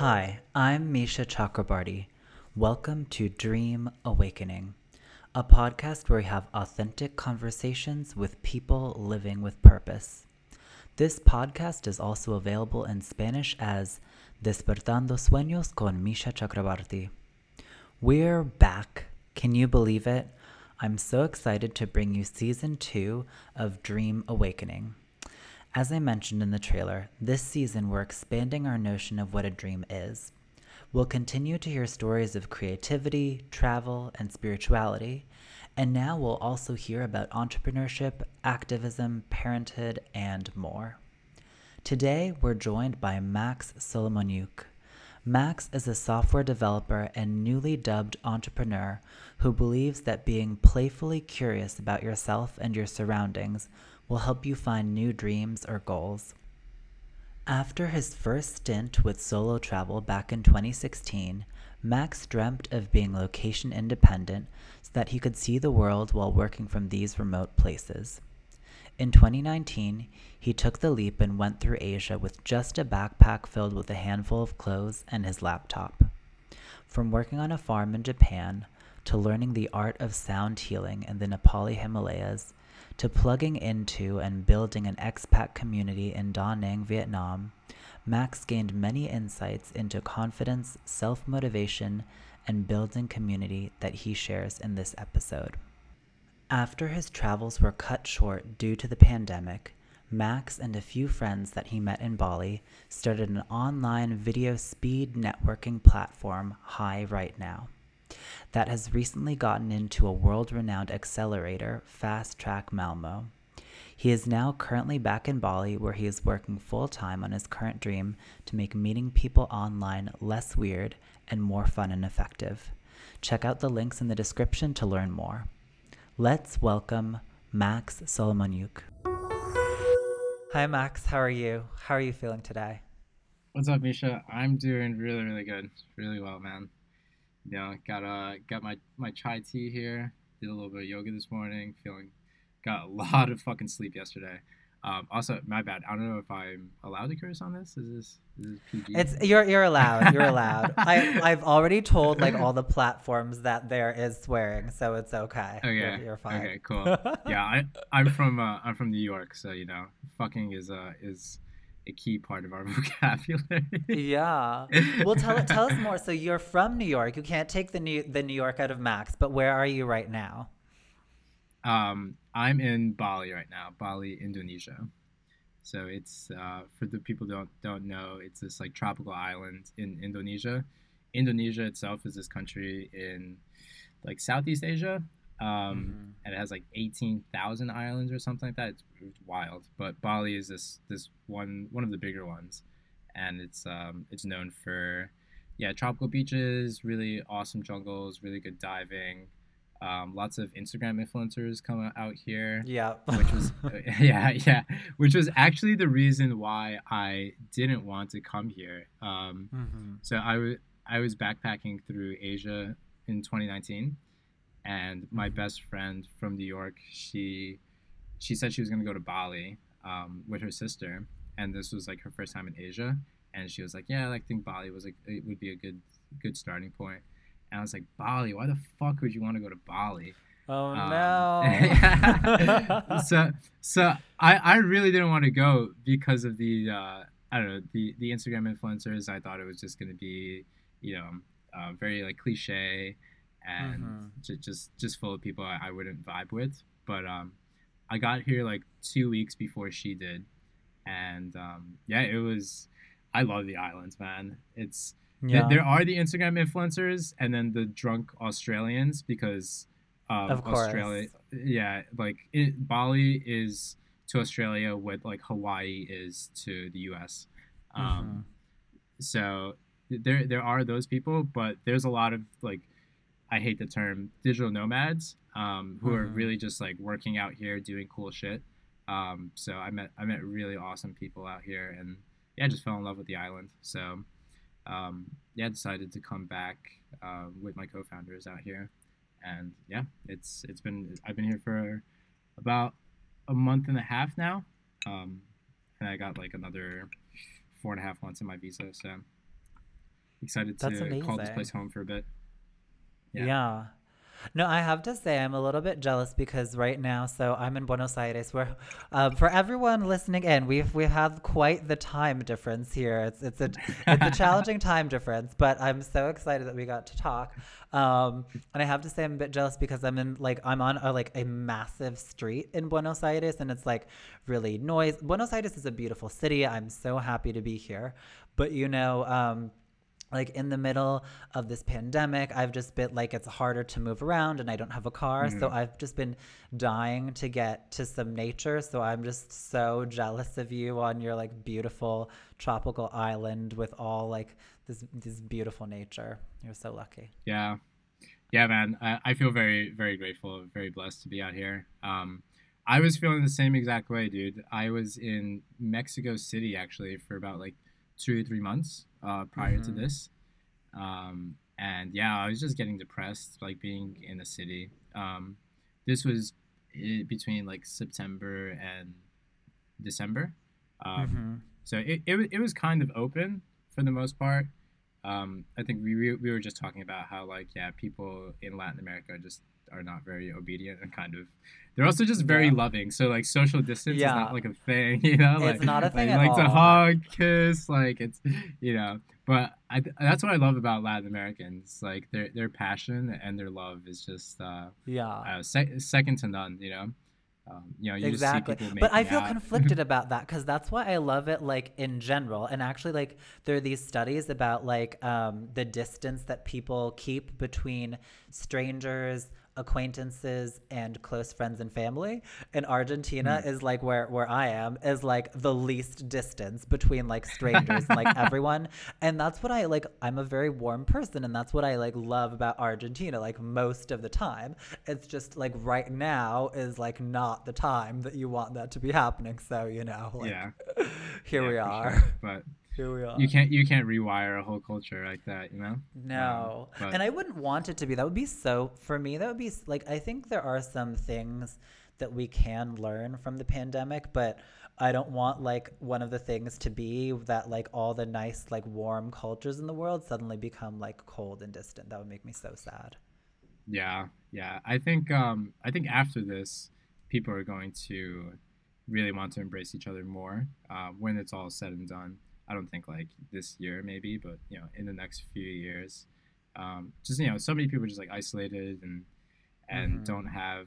Hi, I'm Misha Chakrabarty. Welcome to Dream Awakening, a podcast where we have authentic conversations with people living with purpose. This podcast is also available in Spanish as Despertando Sueños con Misha Chakrabarty. We're back. Can you believe it? I'm so excited to bring you season two of Dream Awakening. As I mentioned in the trailer, this season we're expanding our notion of what a dream is. We'll continue to hear stories of creativity, travel, and spirituality, and now we'll also hear about entrepreneurship, activism, parenthood, and more. Today, we're joined by Max Solomonyuk. Max is a software developer and newly dubbed entrepreneur who believes that being playfully curious about yourself and your surroundings will help you find new dreams or goals. After his first stint with solo travel back in 2016, Max dreamt of being location independent so that he could see the world while working from these remote places. In 2019, he took the leap and went through Asia with just a backpack filled with a handful of clothes and his laptop. From working on a farm in Japan to learning the art of sound healing in the Nepali Himalayas to plugging into and building an expat community in Da Nang, Vietnam, Max gained many insights into confidence, self motivation, and building community that he shares in this episode. After his travels were cut short due to the pandemic, Max and a few friends that he met in Bali started an online video speed networking platform, Hi Right Now that has recently gotten into a world renowned accelerator, Fast Track Malmo. He is now currently back in Bali, where he is working full time on his current dream to make meeting people online less weird and more fun and effective. Check out the links in the description to learn more. Let's welcome Max Solomonyuk. Hi, Max. How are you? How are you feeling today? What's up, Misha? I'm doing really, really good. Really well, man know, got uh got my my chai tea here. Did a little bit of yoga this morning. Feeling got a lot of fucking sleep yesterday. Um, also, my bad. I don't know if I'm allowed to curse on this. Is this, is this PG? It's you're you're allowed. You're allowed. I I've already told like all the platforms that there is swearing, so it's okay. Okay, you're, you're fine. Okay, cool. yeah, I I'm from uh, I'm from New York, so you know, fucking is uh is a key part of our vocabulary. yeah. Well, tell tell us more. So you're from New York. You can't take the New the New York out of Max, but where are you right now? Um, I'm in Bali right now, Bali, Indonesia. So it's uh, for the people don't don't know, it's this like tropical island in Indonesia. Indonesia itself is this country in like Southeast Asia, um, mm-hmm. and it has like 18,000 islands or something like that. It's, it's, wild. But Bali is this this one one of the bigger ones, and it's um, it's known for yeah tropical beaches, really awesome jungles, really good diving. Um, lots of Instagram influencers come out here. Yeah, which was yeah yeah, which was actually the reason why I didn't want to come here. Um, mm-hmm. So I was I was backpacking through Asia in 2019 and my mm-hmm. best friend from New York, she she said she was gonna go to Bali um, with her sister, and this was like her first time in Asia, and she was like, yeah, I think Bali was like it would be a good good starting point, and I was like, Bali, why the fuck would you want to go to Bali? Oh um, no! so so I I really didn't want to go because of the uh, I don't know the the Instagram influencers. I thought it was just gonna be you know uh, very like cliche and mm-hmm. just, just full of people I, I wouldn't vibe with. But um, I got here like two weeks before she did, and um, yeah, it was. I love the islands, man. It's yeah. there are the Instagram influencers and then the drunk Australians because um, of course. Australia, yeah, like it, Bali is to Australia what like Hawaii is to the U.S. Um, mm-hmm. So there there are those people, but there's a lot of like I hate the term digital nomads um, who mm-hmm. are really just like working out here doing cool shit. Um, so I met I met really awesome people out here and yeah, I just fell in love with the island. So um, yeah, decided to come back uh, with my co-founders out here, and yeah, it's it's been I've been here for about a month and a half now, um, and I got like another four and a half months in my visa. So excited to call this place home for a bit. Yeah. yeah. No, I have to say I'm a little bit jealous because right now, so I'm in Buenos Aires. Where, um, for everyone listening in, we've we've had quite the time difference here. It's it's a it's a challenging time difference, but I'm so excited that we got to talk. Um, and I have to say I'm a bit jealous because I'm in like I'm on a, like a massive street in Buenos Aires, and it's like really noise. Buenos Aires is a beautiful city. I'm so happy to be here, but you know. Um, like in the middle of this pandemic i've just been like it's harder to move around and i don't have a car. Mm-hmm. so i've just been dying to get to some nature. So i'm just so jealous of you on your like beautiful tropical island with all like this this beautiful nature. You're so lucky. Yeah. Yeah man. I, I feel very very grateful very blessed to be out here. Um i was feeling the same exact way dude. I was in mexico city actually for about like two or three months uh, prior mm-hmm. to this. Um, and yeah, I was just getting depressed, like being in the city. Um, this was between like September and December. Um, mm-hmm. So it, it, it was kind of open for the most part. Um, I think we, we were just talking about how like yeah people in Latin America just are not very obedient and kind of they're also just very yeah. loving. So like social distance yeah. is not like a thing, you know. Like, it's not a thing like, at like all. to hug, kiss, like it's you know. But I, that's what I love about Latin Americans. Like their their passion and their love is just uh, yeah uh, second to none. You know. Um, you know, you exactly. but I feel out. conflicted about that because that's why I love it, like in general. And actually, like there are these studies about like um, the distance that people keep between strangers acquaintances and close friends and family. And Argentina mm. is like where where I am is like the least distance between like strangers and like everyone. And that's what I like I'm a very warm person and that's what I like love about Argentina like most of the time. It's just like right now is like not the time that you want that to be happening. So, you know, like yeah. here yeah, we are. Sure. But here we are. You can't you can't rewire a whole culture like that, you know? No. Um, and I wouldn't want it to be. That would be so for me that would be like I think there are some things that we can learn from the pandemic, but I don't want like one of the things to be that like all the nice like warm cultures in the world suddenly become like cold and distant. That would make me so sad. Yeah. Yeah. I think um I think after this people are going to really want to embrace each other more uh, when it's all said and done. I don't think like this year maybe, but you know, in the next few years, um, just you know, so many people are just like isolated and and mm-hmm. don't have.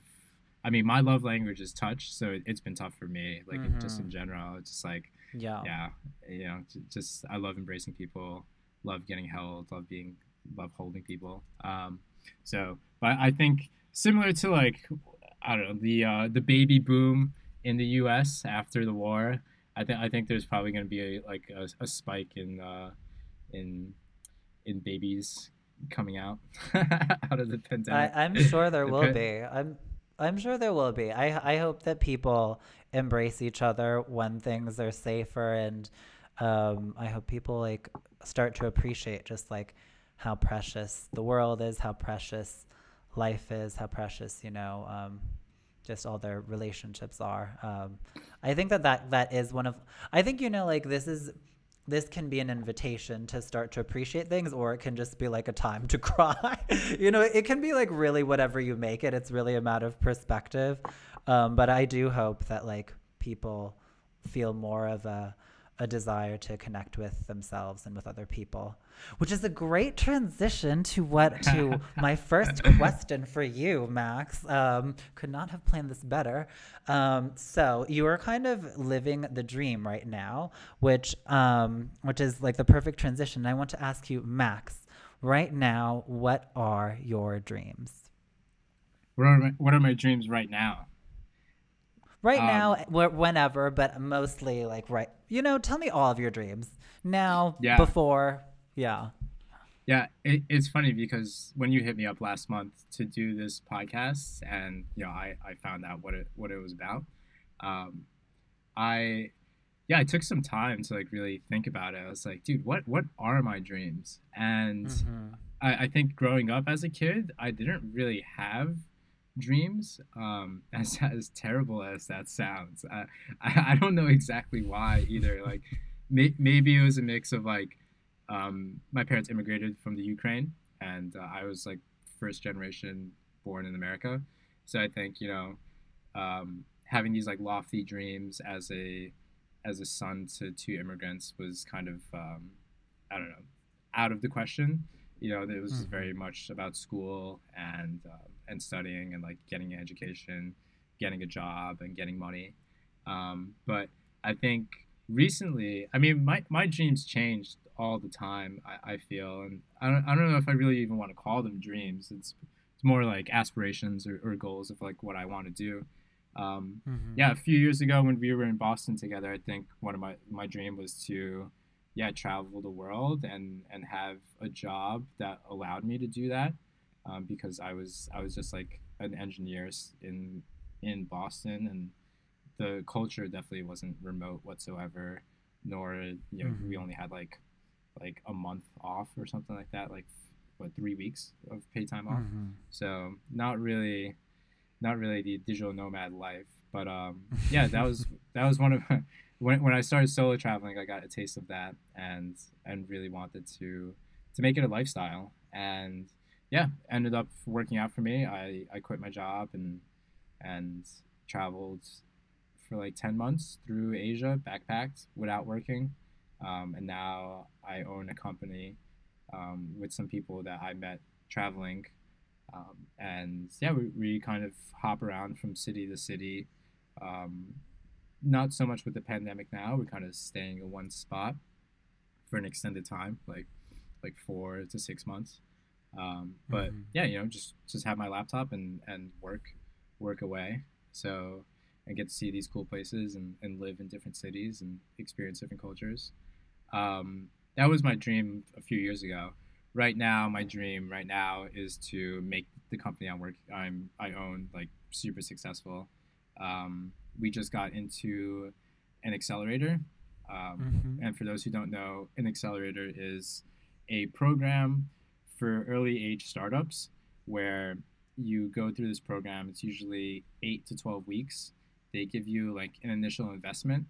I mean, my love language is touch, so it, has been tough for me. Like mm-hmm. just in general, it's just like yeah, yeah, you know, just I love embracing people, love getting held, love being, love holding people. Um, so, but I think similar to like I don't know the uh, the baby boom in the U.S. after the war I think I think there's probably going to be a like a, a spike in uh, in in babies coming out out of the pandemic. I, am sure there will be. I'm I'm sure there will be. I I hope that people embrace each other when things are safer, and um, I hope people like start to appreciate just like how precious the world is, how precious life is, how precious you know. Um, just all their relationships are. Um, I think that, that that is one of. I think you know, like this is this can be an invitation to start to appreciate things, or it can just be like a time to cry. you know, it can be like really whatever you make it. It's really a matter of perspective. Um, but I do hope that like people feel more of a a desire to connect with themselves and with other people, which is a great transition to what to my first question for you, Max. Um, could not have planned this better. Um, so you are kind of living the dream right now, which um, which is like the perfect transition. I want to ask you, Max, right now, what are your dreams? What are my, what are my dreams right now? Right um, now, whenever, but mostly like right. You know, tell me all of your dreams now. Yeah. Before. Yeah. Yeah, it, it's funny because when you hit me up last month to do this podcast, and you know, I, I found out what it what it was about. Um, I yeah, I took some time to like really think about it. I was like, dude, what what are my dreams? And mm-hmm. I, I think growing up as a kid, I didn't really have dreams um as as terrible as that sounds I, I, I don't know exactly why either like may, maybe it was a mix of like um, my parents immigrated from the Ukraine, and uh, I was like first generation born in America. So I think you know, um, having these like lofty dreams as a as a son to two immigrants was kind of um, I don't know out of the question. You know, it was mm-hmm. very much about school and uh, and studying and like getting an education, getting a job, and getting money. Um, but I think recently, I mean, my, my dreams changed all the time. I, I feel, and I don't, I don't know if I really even want to call them dreams. It's it's more like aspirations or, or goals of like what I want to do. Um, mm-hmm. Yeah, a few years ago when we were in Boston together, I think one of my my dream was to yeah travel the world and and have a job that allowed me to do that um, because I was I was just like an engineer in in Boston and the culture definitely wasn't remote whatsoever nor you know mm-hmm. we only had like like a month off or something like that like what three weeks of pay time off mm-hmm. so not really not really the digital nomad life but um yeah that was that was one of when, when i started solo traveling i got a taste of that and and really wanted to to make it a lifestyle and yeah ended up working out for me i i quit my job and and traveled for like 10 months through Asia, backpacked without working. Um, and now I own a company um, with some people that I met traveling. Um, and yeah, we, we kind of hop around from city to city. Um, not so much with the pandemic now. We're kind of staying in one spot for an extended time, like like four to six months. Um, but mm-hmm. yeah, you know, just just have my laptop and and work work away. So and get to see these cool places and, and live in different cities and experience different cultures. Um, that was my dream a few years ago. Right now, my dream right now is to make the company I work I'm I own like super successful. Um, we just got into an accelerator, um, mm-hmm. and for those who don't know, an accelerator is a program for early age startups where you go through this program. It's usually eight to twelve weeks they give you like an initial investment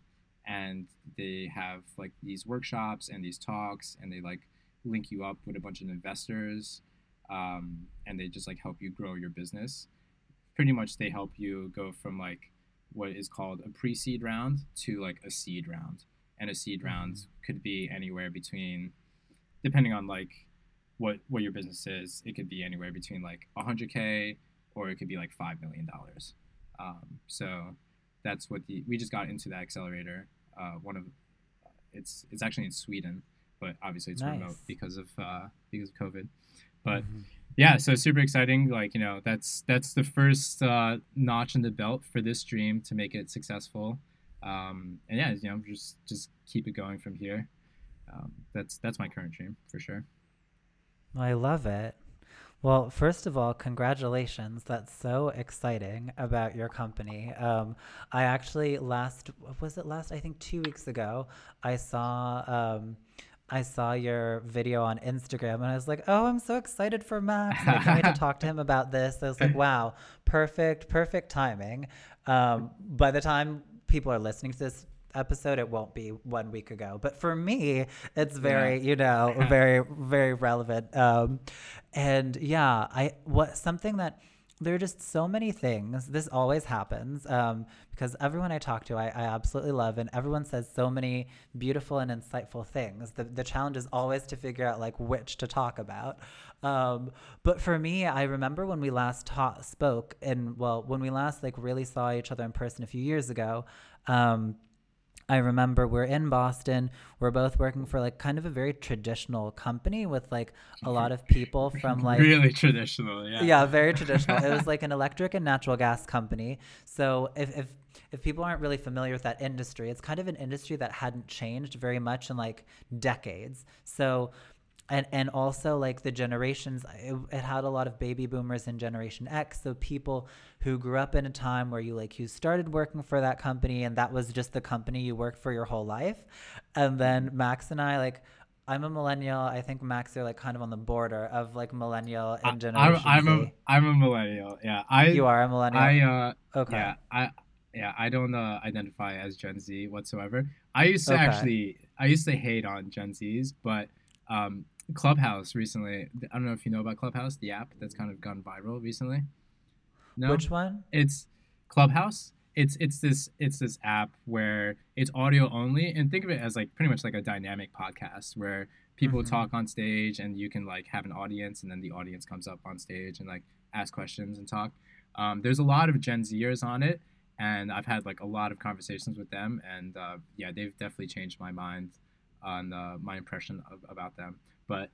and they have like these workshops and these talks and they like link you up with a bunch of investors um, and they just like help you grow your business pretty much they help you go from like what is called a pre-seed round to like a seed round and a seed round mm-hmm. could be anywhere between depending on like what what your business is it could be anywhere between like 100k or it could be like $5 million um, so that's what the we just got into that accelerator. Uh, one of it's it's actually in Sweden, but obviously it's nice. remote because of uh, because of COVID. But mm-hmm. yeah, so super exciting. Like you know, that's that's the first uh, notch in the belt for this dream to make it successful. Um, and yeah, you know, just just keep it going from here. Um, that's that's my current dream for sure. I love it. Well, first of all, congratulations. That's so exciting about your company. Um, I actually last was it last I think two weeks ago I saw um, I saw your video on Instagram and I was like, oh, I'm so excited for Max. I can't wait to talk to him about this. I was like, wow, perfect, perfect timing. Um, by the time people are listening to this episode, it won't be one week ago. But for me, it's very, yeah. you know, very, very relevant. Um, and yeah, I what something that there are just so many things. This always happens um, because everyone I talk to, I, I, absolutely love, and everyone says so many beautiful and insightful things. The, the challenge is always to figure out like which to talk about. Um, but for me, I remember when we last ta- spoke, and well, when we last like really saw each other in person a few years ago. Um, I remember we're in Boston. We're both working for like kind of a very traditional company with like a lot of people from like really traditional, yeah. Yeah, very traditional. it was like an electric and natural gas company. So if if if people aren't really familiar with that industry, it's kind of an industry that hadn't changed very much in like decades. So and and also like the generations it, it, had a lot of baby boomers and generation x so people who grew up in a time where you like you started working for that company and that was just the company you worked for your whole life and then max and i like I'm a millennial. I think Max are like kind of on the border of like millennial and generation I'm, I'm a I'm a millennial. Yeah, I you are a millennial. I uh okay. Yeah, I yeah I don't uh, identify as Gen Z whatsoever. I used to okay. actually I used to hate on Gen Zs, but um, Clubhouse recently. I don't know if you know about Clubhouse, the app that's kind of gone viral recently. No, which one? It's Clubhouse. It's it's this it's this app where it's audio only, and think of it as like pretty much like a dynamic podcast where people mm-hmm. talk on stage and you can like have an audience, and then the audience comes up on stage and like ask questions and talk. Um, there's a lot of Gen Zers on it, and I've had like a lot of conversations with them, and uh, yeah, they've definitely changed my mind on uh, my impression of, about them. But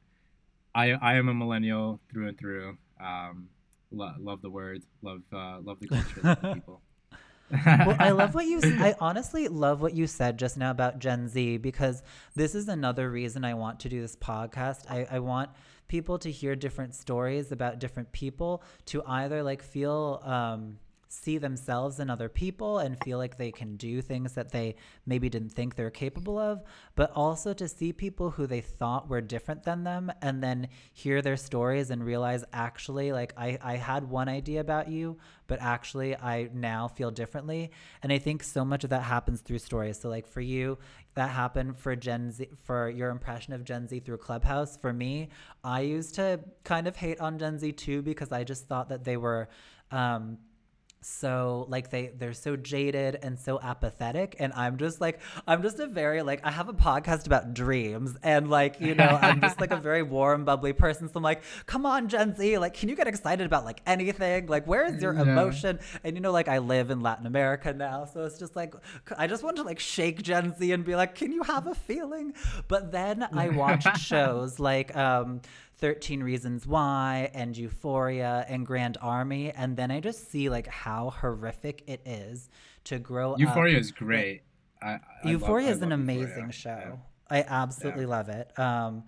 I I am a millennial through and through. Um, lo- love the word, love uh, love the culture, love the people. well, I love what you. I honestly love what you said just now about Gen Z because this is another reason I want to do this podcast. I, I want people to hear different stories about different people to either like feel um, see themselves in other people and feel like they can do things that they maybe didn't think they're capable of, but also to see people who they thought were different than them and then hear their stories and realize actually, like, I, I had one idea about you, but actually I now feel differently. And I think so much of that happens through stories. So, like, for you, that happened for Gen Z, for your impression of Gen Z through Clubhouse. For me, I used to kind of hate on Gen Z too because I just thought that they were. Um, so like they they're so jaded and so apathetic and i'm just like i'm just a very like i have a podcast about dreams and like you know i'm just like a very warm bubbly person so i'm like come on gen z like can you get excited about like anything? Like where is your yeah. emotion? And you know like i live in latin america now so it's just like i just want to like shake gen z and be like can you have a feeling? But then i watched shows like um 13 Reasons Why and Euphoria and Grand Army. And then I just see like how horrific it is to grow Euphoria up. Euphoria is great. I, I Euphoria love, is an amazing Euphoria. show. Yeah. I absolutely yeah. love it. Um,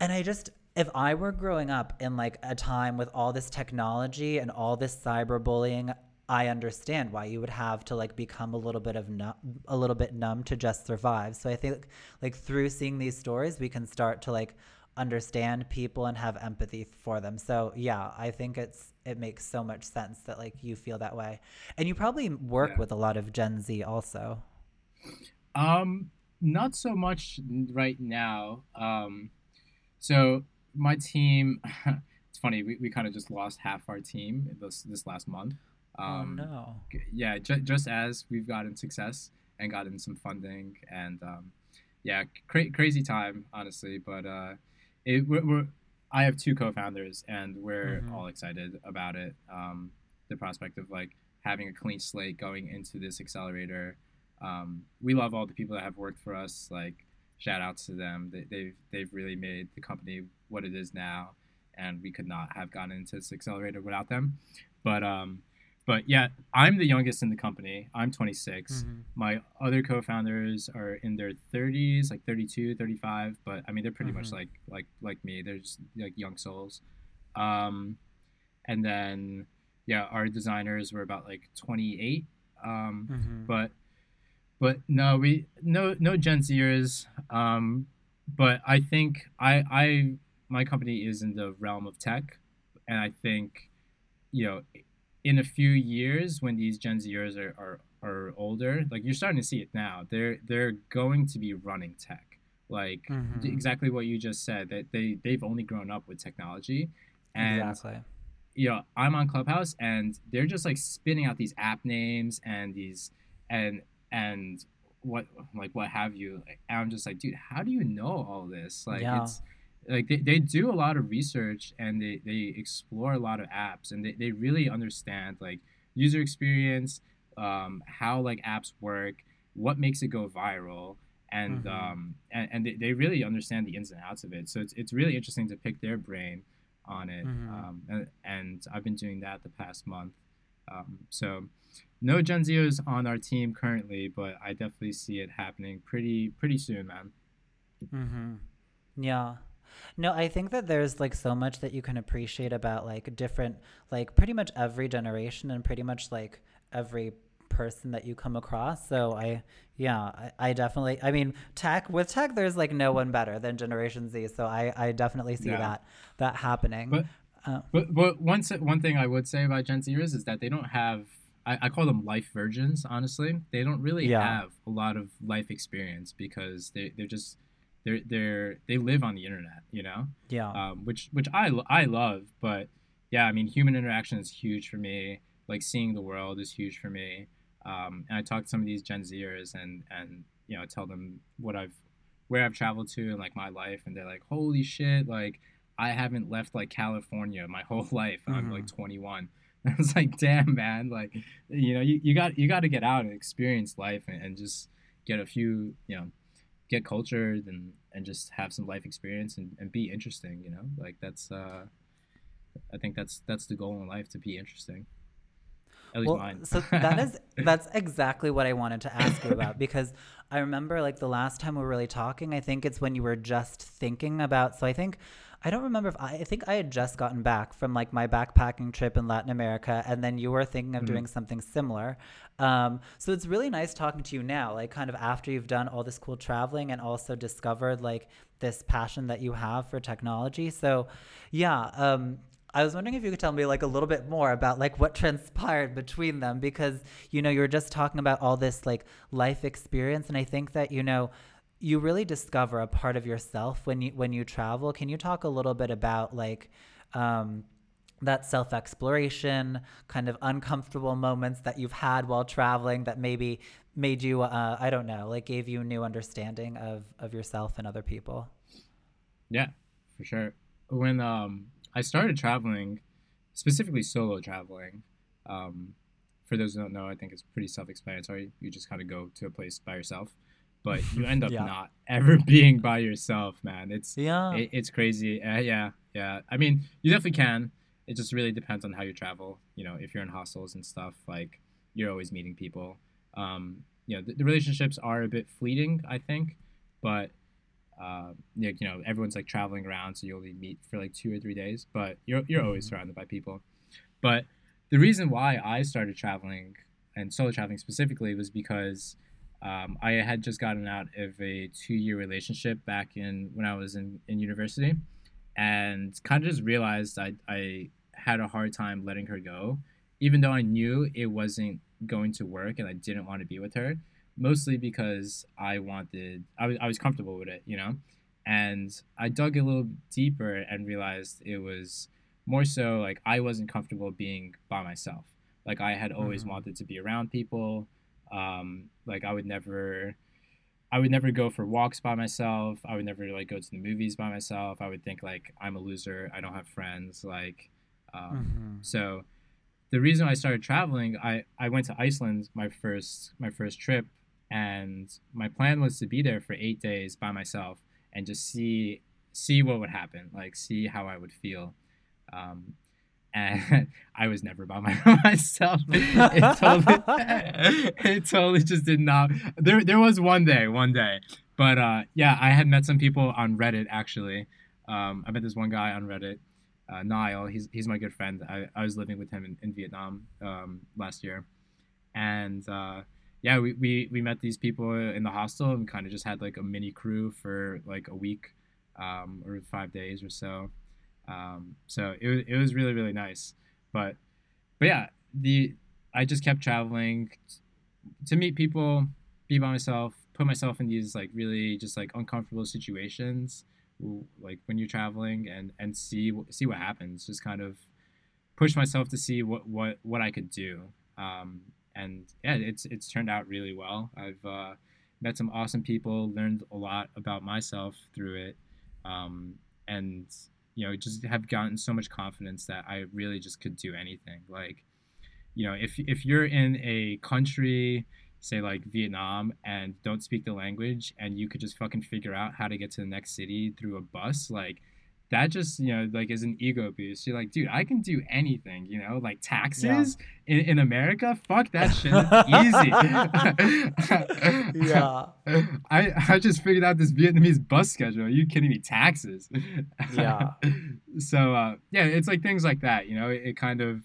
and I just, if I were growing up in like a time with all this technology and all this cyberbullying, I understand why you would have to like become a little bit of numb, a little bit numb to just survive. So I think like through seeing these stories, we can start to like understand people and have empathy for them. So yeah, I think it's it makes so much sense that like you feel that way. And you probably work yeah. with a lot of Gen Z also. Um not so much right now. Um so my team it's funny, we, we kind of just lost half our team this this last month. Oh, um, oh no. Yeah, ju- just as we've gotten success and gotten some funding and um, yeah, cra- crazy time honestly, but uh, it, we're, we're, I have two co-founders, and we're mm-hmm. all excited about it. Um, the prospect of like having a clean slate going into this accelerator. Um, we love all the people that have worked for us. Like shout outs to them. They, they've they've really made the company what it is now, and we could not have gotten into this accelerator without them. But um, but yeah, I'm the youngest in the company. I'm 26. Mm-hmm. My other co-founders are in their 30s, like 32, 35. But I mean, they're pretty mm-hmm. much like like like me. They're just like young souls. Um, and then yeah, our designers were about like 28. Um, mm-hmm. but but no, we no no Gen Zers. Um, but I think I I my company is in the realm of tech, and I think you know in a few years when these Gen Zers are, are, are older, like you're starting to see it now, they're they're going to be running tech. Like mm-hmm. exactly what you just said, that they, they've only grown up with technology. And exactly. you know, I'm on Clubhouse and they're just like spinning out these app names and these and and what like what have you. And I'm just like, dude, how do you know all this? Like yeah. it's like they, they do a lot of research and they, they explore a lot of apps and they, they really understand like user experience um, how like apps work what makes it go viral and mm-hmm. um, and, and they, they really understand the ins and outs of it so it's, it's really interesting to pick their brain on it mm-hmm. um, and, and i've been doing that the past month um, so no gen zers on our team currently but i definitely see it happening pretty pretty soon man mm-hmm. yeah no, I think that there's like so much that you can appreciate about like different, like pretty much every generation and pretty much like every person that you come across. So I, yeah, I, I, definitely, I mean, tech with tech, there's like no one better than Generation Z. So I, I definitely see yeah. that, that happening. But, uh, but, but one, one thing I would say about Gen Zers is that they don't have, I, I call them life virgins, honestly. They don't really yeah. have a lot of life experience because they, they're just, they're they're they live on the internet, you know. Yeah. Um, which which I I love, but yeah, I mean, human interaction is huge for me. Like seeing the world is huge for me. Um, and I talk to some of these Gen Zers and and you know tell them what I've where I've traveled to and like my life, and they're like, holy shit, like I haven't left like California my whole life. Mm-hmm. I'm like 21. I was like, damn, man, like, you know, you, you got you got to get out and experience life and, and just get a few, you know, get cultured and and just have some life experience and, and be interesting. You know, like that's uh, I think that's that's the goal in life to be interesting. At least well, mine. so that is that's exactly what I wanted to ask you about because I remember like the last time we were really talking, I think it's when you were just thinking about so I think I don't remember if I, I think I had just gotten back from like my backpacking trip in Latin America, and then you were thinking of mm-hmm. doing something similar. Um, so it's really nice talking to you now, like kind of after you've done all this cool traveling and also discovered like this passion that you have for technology. So, yeah, um, I was wondering if you could tell me like a little bit more about like what transpired between them because you know you were just talking about all this like life experience and I think that you know you really discover a part of yourself when you when you travel. Can you talk a little bit about like um, that self exploration, kind of uncomfortable moments that you've had while traveling that maybe made you uh, I don't know, like gave you a new understanding of of yourself and other people? Yeah, for sure. When um, I started traveling, specifically solo traveling. Um, for those who don't know, I think it's pretty self-explanatory. You just kind of go to a place by yourself but you end up yeah. not ever being by yourself, man. It's yeah, it, it's crazy. Uh, yeah, yeah. I mean, you definitely can. It just really depends on how you travel. You know, if you're in hostels and stuff, like you're always meeting people. Um, you know, the, the relationships are a bit fleeting, I think, but uh, you know, everyone's like traveling around, so you only meet for like two or three days, but you're you're always mm-hmm. surrounded by people. But the reason why I started traveling and solo traveling specifically was because um, I had just gotten out of a two-year relationship back in when I was in, in university, and kind of just realized I, I had a hard time letting her go, even though I knew it wasn't going to work and I didn't want to be with her, mostly because I wanted I was I was comfortable with it, you know, and I dug a little deeper and realized it was more so like I wasn't comfortable being by myself. Like I had always mm-hmm. wanted to be around people um, like I would never, I would never go for walks by myself. I would never like go to the movies by myself. I would think like I'm a loser. I don't have friends. Like, um, mm-hmm. so the reason I started traveling, I I went to Iceland my first my first trip, and my plan was to be there for eight days by myself and just see see what would happen, like see how I would feel. Um, and I was never by myself. It totally, it totally just did not. There, there was one day, one day, but uh, yeah, I had met some people on Reddit actually. Um, I met this one guy on Reddit, uh, Niall. He's he's my good friend. I, I was living with him in, in Vietnam um, last year, and uh, yeah, we, we we met these people in the hostel and kind of just had like a mini crew for like a week um, or five days or so um, so it it was really really nice. But but yeah, the I just kept traveling to meet people, be by myself, put myself in these like really just like uncomfortable situations, like when you're traveling, and and see see what happens. Just kind of push myself to see what what what I could do. Um, and yeah, it's it's turned out really well. I've uh, met some awesome people, learned a lot about myself through it, um, and you know just have gotten so much confidence that I really just could do anything. Like, you know, if if you're in a country say like Vietnam and don't speak the language and you could just fucking figure out how to get to the next city through a bus, like that just you know like is an ego boost. You're like dude i can do anything you know like taxes yeah. in, in america? Fuck that shit. Easy. Yeah. I i just figured out this vietnamese bus schedule. Are you kidding me? Taxes. Yeah. So uh yeah it's like things like that you know it, it kind of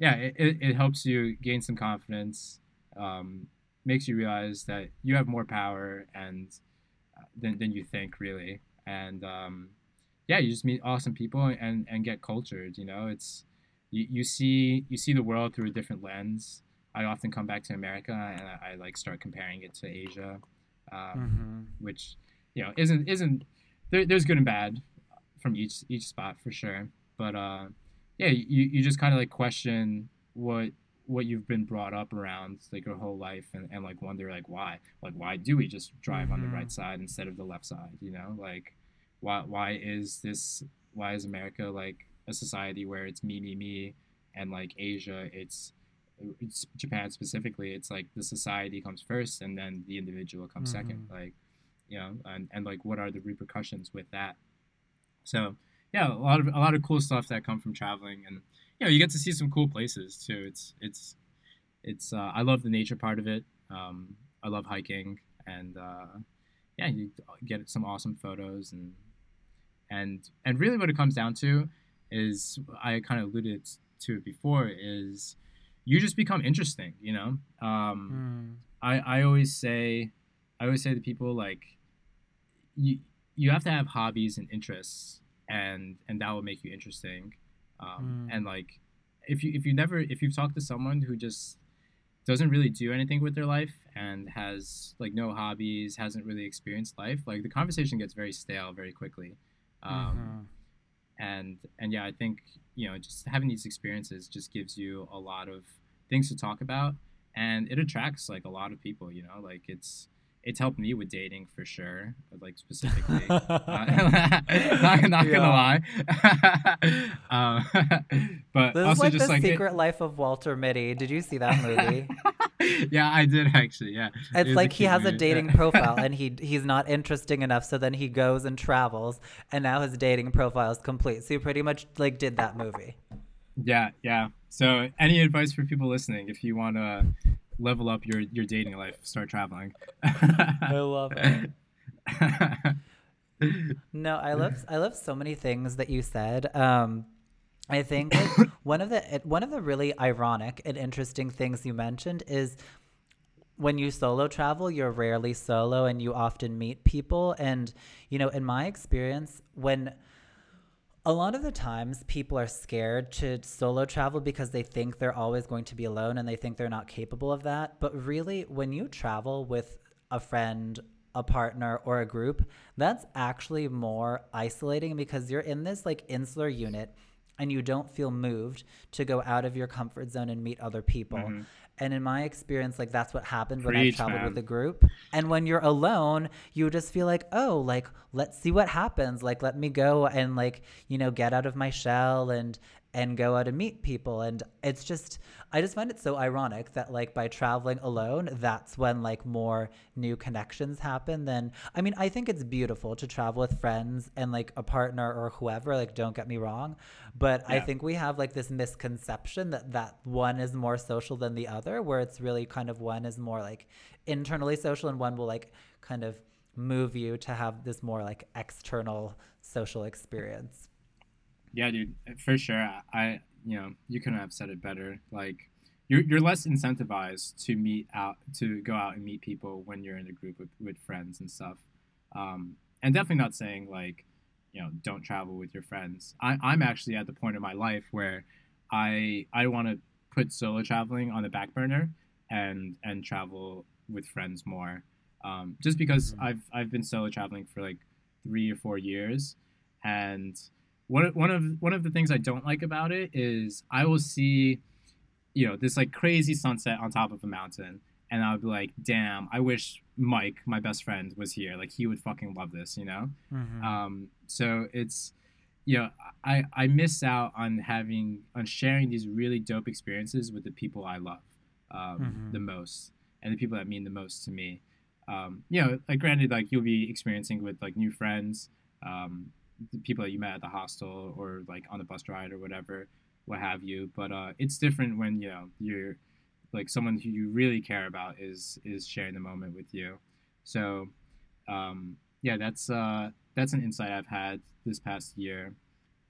yeah it, it, it helps you gain some confidence um makes you realize that you have more power and uh, than, than you think really. And um yeah, you just meet awesome people and and get cultured. You know, it's you, you see you see the world through a different lens. I often come back to America and I, I like start comparing it to Asia, um, mm-hmm. which you know isn't isn't there, there's good and bad from each each spot for sure. But uh, yeah, you you just kind of like question what what you've been brought up around like your whole life and, and like wonder like why like why do we just drive mm-hmm. on the right mm-hmm. side instead of the left side you know like why why is this why is america like a society where it's me me me and like asia it's it's japan specifically it's like the society comes first and then the individual comes mm-hmm. second like you know and, and like what are the repercussions with that so yeah a lot of a lot of cool stuff that come from traveling and you know you get to see some cool places too. It's it's it's uh, I love the nature part of it. Um, I love hiking and uh, yeah, you get some awesome photos and and and really what it comes down to is I kind of alluded to it before is you just become interesting. You know, um, mm. I I always say I always say to people like you you have to have hobbies and interests and and that will make you interesting um, mm. and like if you if you never if you've talked to someone who just doesn't really do anything with their life and has like no hobbies hasn't really experienced life like the conversation gets very stale very quickly um, mm-hmm. and and yeah i think you know just having these experiences just gives you a lot of things to talk about and it attracts like a lot of people you know like it's it's helped me with dating for sure, like specifically. uh, not, not gonna lie. um, but this is like the like Secret it... Life of Walter Mitty. Did you see that movie? yeah, I did actually. Yeah, it's it like he has movie. a dating profile and he he's not interesting enough, so then he goes and travels, and now his dating profile is complete. So he pretty much like did that movie. Yeah, yeah. So, any advice for people listening if you want to level up your your dating life. Start traveling. I love it. no, I love I love so many things that you said. Um, I think one of the one of the really ironic and interesting things you mentioned is when you solo travel, you're rarely solo and you often meet people. And, you know, in my experience, when a lot of the times people are scared to solo travel because they think they're always going to be alone and they think they're not capable of that. But really, when you travel with a friend, a partner, or a group, that's actually more isolating because you're in this like insular unit and you don't feel moved to go out of your comfort zone and meet other people. Mm-hmm. And in my experience, like that's what happened when I traveled man. with a group. And when you're alone, you just feel like, oh, like let's see what happens. Like let me go and like, you know, get out of my shell and and go out and meet people. And it's just, I just find it so ironic that like by traveling alone, that's when like more new connections happen. Then, I mean, I think it's beautiful to travel with friends and like a partner or whoever. Like, don't get me wrong, but yeah. I think we have like this misconception that that one is more social than the other, where it's really kind of one is more like internally social and one will like kind of move you to have this more like external social experience. Yeah, dude, for sure. I, you know, you couldn't have said it better. Like, you're, you're less incentivized to meet out to go out and meet people when you're in a group with, with friends and stuff. Um, and definitely not saying like, you know, don't travel with your friends. I, I'm actually at the point in my life where I I want to put solo traveling on the back burner and and travel with friends more. Um, just because mm-hmm. I've I've been solo traveling for like three or four years, and one one of one of the things I don't like about it is I will see, you know, this like crazy sunset on top of a mountain, and I'll be like, damn, I wish Mike, my best friend, was here. Like he would fucking love this, you know. Mm-hmm. Um, so it's, you know, I I miss out on having on sharing these really dope experiences with the people I love um, mm-hmm. the most and the people that mean the most to me. Um, you know, like granted, like you'll be experiencing with like new friends. Um, the people that you met at the hostel or like on the bus ride or whatever, what have you. But uh, it's different when you know you're like someone who you really care about is is sharing the moment with you. So um, yeah, that's uh, that's an insight I've had this past year,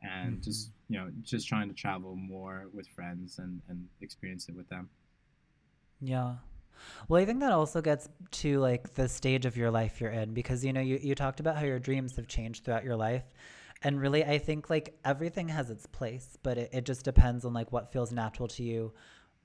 and mm-hmm. just you know just trying to travel more with friends and and experience it with them. Yeah. Well, I think that also gets to like the stage of your life you're in because you know you, you talked about how your dreams have changed throughout your life. And really I think like everything has its place, but it, it just depends on like what feels natural to you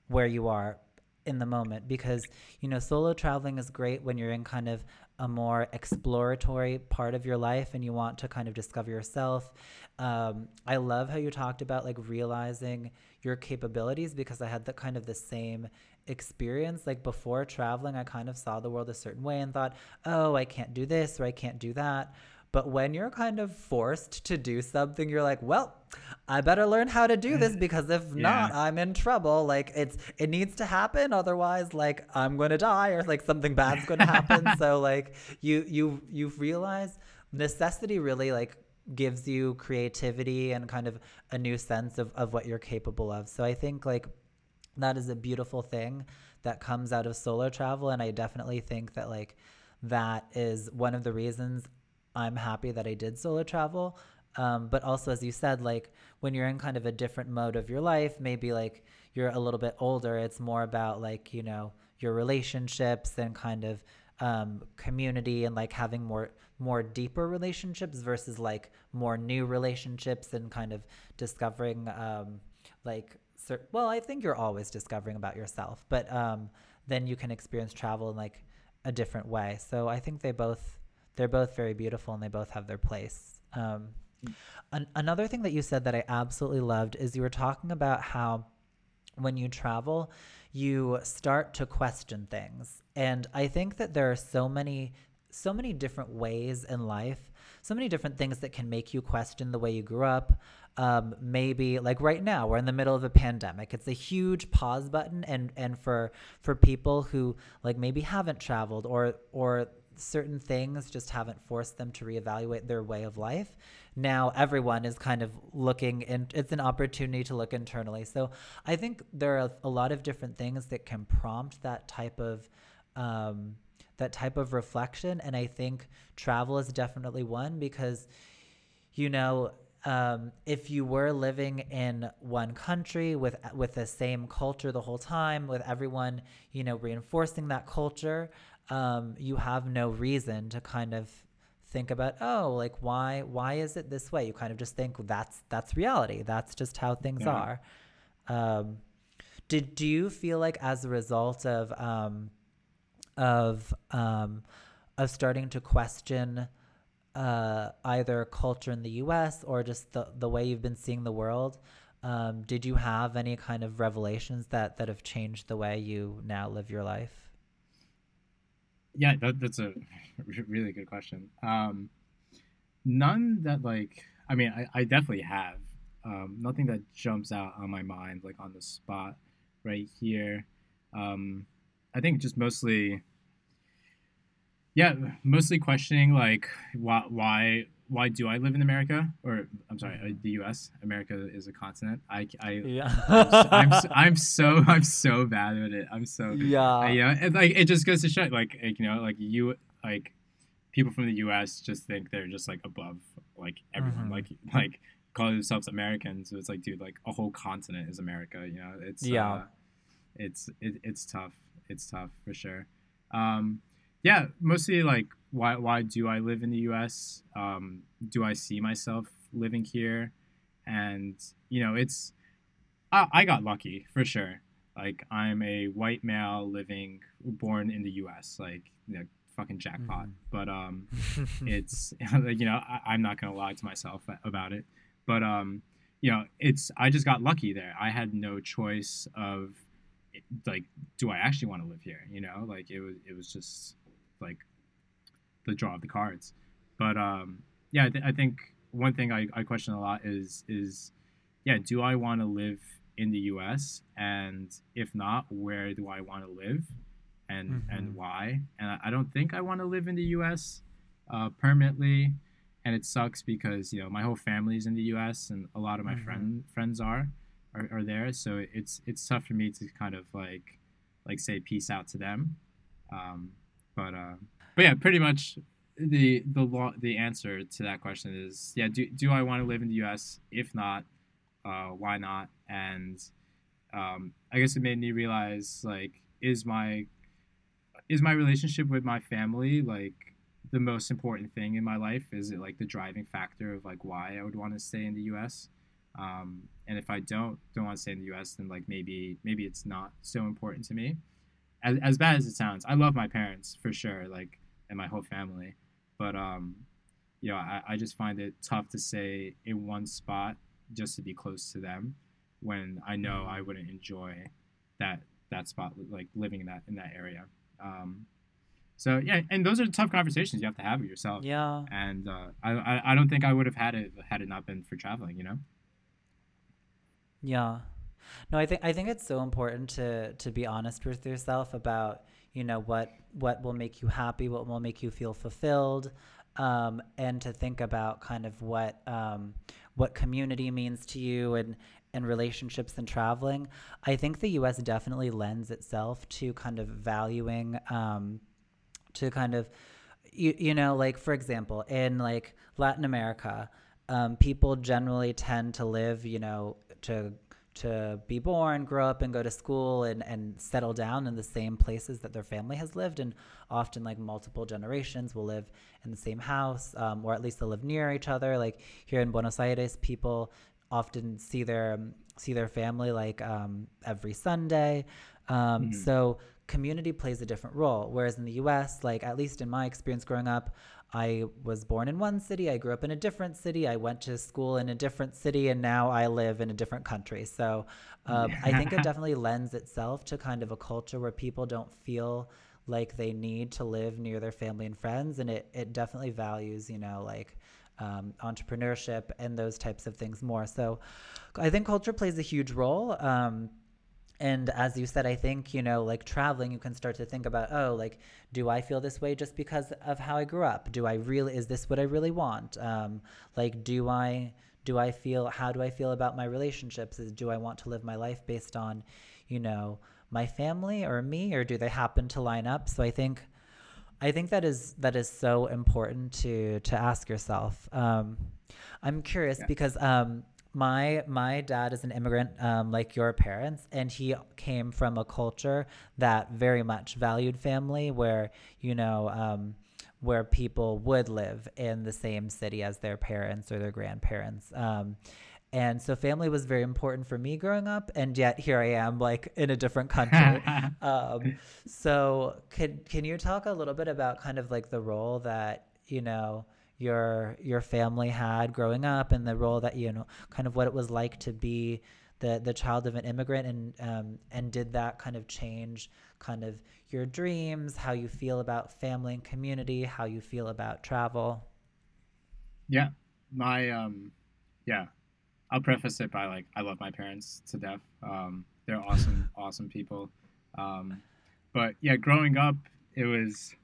where you are in the moment because you know solo traveling is great when you're in kind of a more exploratory part of your life and you want to kind of discover yourself. Um, I love how you talked about like realizing your capabilities because I had the kind of the same experience. Like before traveling, I kind of saw the world a certain way and thought, oh, I can't do this or I can't do that. But when you're kind of forced to do something, you're like, well, I better learn how to do this because if yeah. not, I'm in trouble. Like it's it needs to happen, otherwise, like I'm gonna die or like something bad's gonna happen. so like you you you realize necessity really like gives you creativity and kind of a new sense of, of what you're capable of. So I think like that is a beautiful thing that comes out of solo travel and I definitely think that like that is one of the reasons I'm happy that I did solo travel. Um, but also, as you said, like when you're in kind of a different mode of your life, maybe like you're a little bit older, it's more about like, you know, your relationships and kind of um, community and like having more more deeper relationships versus like more new relationships and kind of discovering um, like well i think you're always discovering about yourself but um, then you can experience travel in like a different way so i think they both they're both very beautiful and they both have their place. Um, an- another thing that you said that I absolutely loved is you were talking about how when you travel, you start to question things. And I think that there are so many so many different ways in life, so many different things that can make you question the way you grew up. Um, maybe like right now, we're in the middle of a pandemic. It's a huge pause button, and and for for people who like maybe haven't traveled or or certain things just haven't forced them to reevaluate their way of life. Now everyone is kind of looking and it's an opportunity to look internally. So I think there are a lot of different things that can prompt that type of um, that type of reflection. And I think travel is definitely one because, you know, um, if you were living in one country with with the same culture the whole time, with everyone, you know, reinforcing that culture, um, you have no reason to kind of think about oh like why why is it this way? You kind of just think that's that's reality. That's just how things yeah. are. Um, did do you feel like as a result of um, of um, of starting to question uh, either culture in the U.S. or just the the way you've been seeing the world, um, did you have any kind of revelations that that have changed the way you now live your life? Yeah, that, that's a really good question. Um, none that like, I mean, I, I definitely have. Um, nothing that jumps out on my mind like on the spot right here. Um, I think just mostly, yeah, mostly questioning like why why why do I live in America? Or I'm sorry, uh, the U.S. America is a continent. I, I yeah. I'm, I'm, I'm so I'm so bad at it. I'm so yeah. yeah. It, like it just goes to show, like, like you know, like you like people from the U.S. just think they're just like above like everyone, mm-hmm. like like call themselves Americans. So it's like, dude, like a whole continent is America. You know, it's yeah, uh, it's it, it's tough. It's tough for sure. Um, yeah, mostly like why why do I live in the U.S.? Um, do I see myself living here? And you know, it's I, I got lucky for sure. Like I'm a white male living born in the U.S. Like you know, fucking jackpot. Mm. But um, it's you know I, I'm not gonna lie to myself about it. But um, you know, it's I just got lucky there. I had no choice of like, do I actually want to live here? You know, like it was it was just like the draw of the cards. But um, yeah, I, th- I think one thing I, I question a lot is is yeah, do I want to live in the U.S. and if not, where do I want to live, and mm-hmm. and why? And I, I, don't think I want to live in the U.S. Uh, permanently, and it sucks because you know my whole family's in the U.S. and a lot of my mm-hmm. friend friends are, are are there, so it's it's tough for me to kind of like like say peace out to them. Um, but uh, but yeah, pretty much the the law the answer to that question is yeah. Do do I want to live in the U.S.? If not, uh, why not? And um, I guess it made me realize like is my is my relationship with my family like the most important thing in my life? Is it like the driving factor of like why I would want to stay in the U.S. Um, and if I don't don't want to stay in the U.S., then like maybe maybe it's not so important to me. As, as bad as it sounds, I love my parents for sure. Like and my whole family. But um, you know, I, I just find it tough to say in one spot just to be close to them when I know I wouldn't enjoy that that spot like living in that in that area. Um, so yeah, and those are tough conversations you have to have with yourself. Yeah. And uh, I, I I don't think I would have had it had it not been for traveling. You know. Yeah. No, I think I think it's so important to to be honest with yourself about you know what what will make you happy, what will make you feel fulfilled, um, and to think about kind of what um, what community means to you and and relationships and traveling. I think the U.S. definitely lends itself to kind of valuing um, to kind of you, you know like for example in like Latin America. Um, people generally tend to live, you know, to to be born, grow up, and go to school and, and settle down in the same places that their family has lived. And often, like multiple generations will live in the same house, um, or at least they'll live near each other. Like here in Buenos Aires, people often see their see their family like um, every Sunday. Um, mm-hmm. So community plays a different role. Whereas in the U.S., like at least in my experience growing up, I was born in one city, I grew up in a different city, I went to school in a different city, and now I live in a different country. So um, I think it definitely lends itself to kind of a culture where people don't feel like they need to live near their family and friends. And it, it definitely values, you know, like um, entrepreneurship and those types of things more. So I think culture plays a huge role. Um, and as you said i think you know like traveling you can start to think about oh like do i feel this way just because of how i grew up? Do i really is this what i really want? Um, like do i do i feel how do i feel about my relationships? Is do i want to live my life based on you know my family or me or do they happen to line up? So i think i think that is that is so important to to ask yourself. Um, i'm curious yeah. because um, my my dad is an immigrant um, like your parents and he came from a culture that very much valued family where you know um, where people would live in the same city as their parents or their grandparents. Um, and so family was very important for me growing up and yet here i am like in a different country. Um, so can, can you talk a little bit about kind of like the role that you know your your family had growing up and the role that you know kind of what it was like to be the the child of an immigrant and um, and did that kind of change kind of your dreams how you feel about family and community how you feel about travel? Yeah. My um yeah. I'll preface it by like i love my parents to death. Um they're awesome awesome people. Um but yeah growing up it was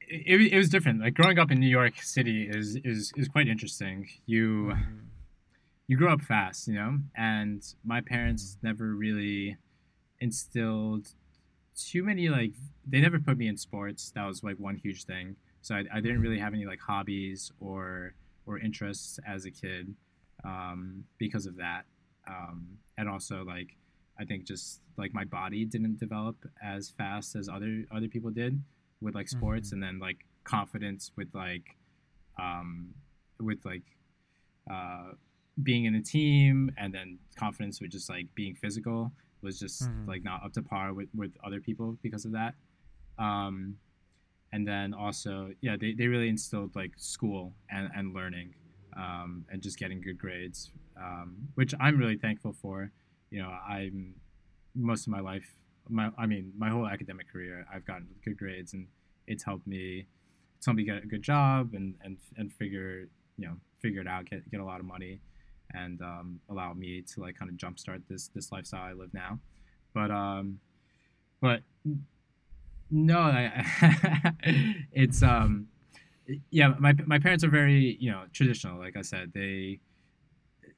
it, it was different. Like growing up in New York City is is is quite interesting. You mm-hmm. you grow up fast, you know, and my parents never really instilled too many like they never put me in sports. That was like one huge thing. So I, I didn't really have any like hobbies or or interests as a kid um, because of that. Um, and also like I think just like my body didn't develop as fast as other other people did with like sports mm-hmm. and then like confidence with like um with like uh being in a team and then confidence with just like being physical was just mm-hmm. like not up to par with with other people because of that um and then also yeah they, they really instilled like school and, and learning um, and just getting good grades um, which i'm really thankful for you know i'm most of my life my I mean my whole academic career I've gotten good grades and it's helped me it's helped me get a good job and and and figure you know figure it out get get a lot of money and um, allow me to like kind of jumpstart this this lifestyle I live now. But um but no I, it's um yeah my my parents are very you know traditional like I said they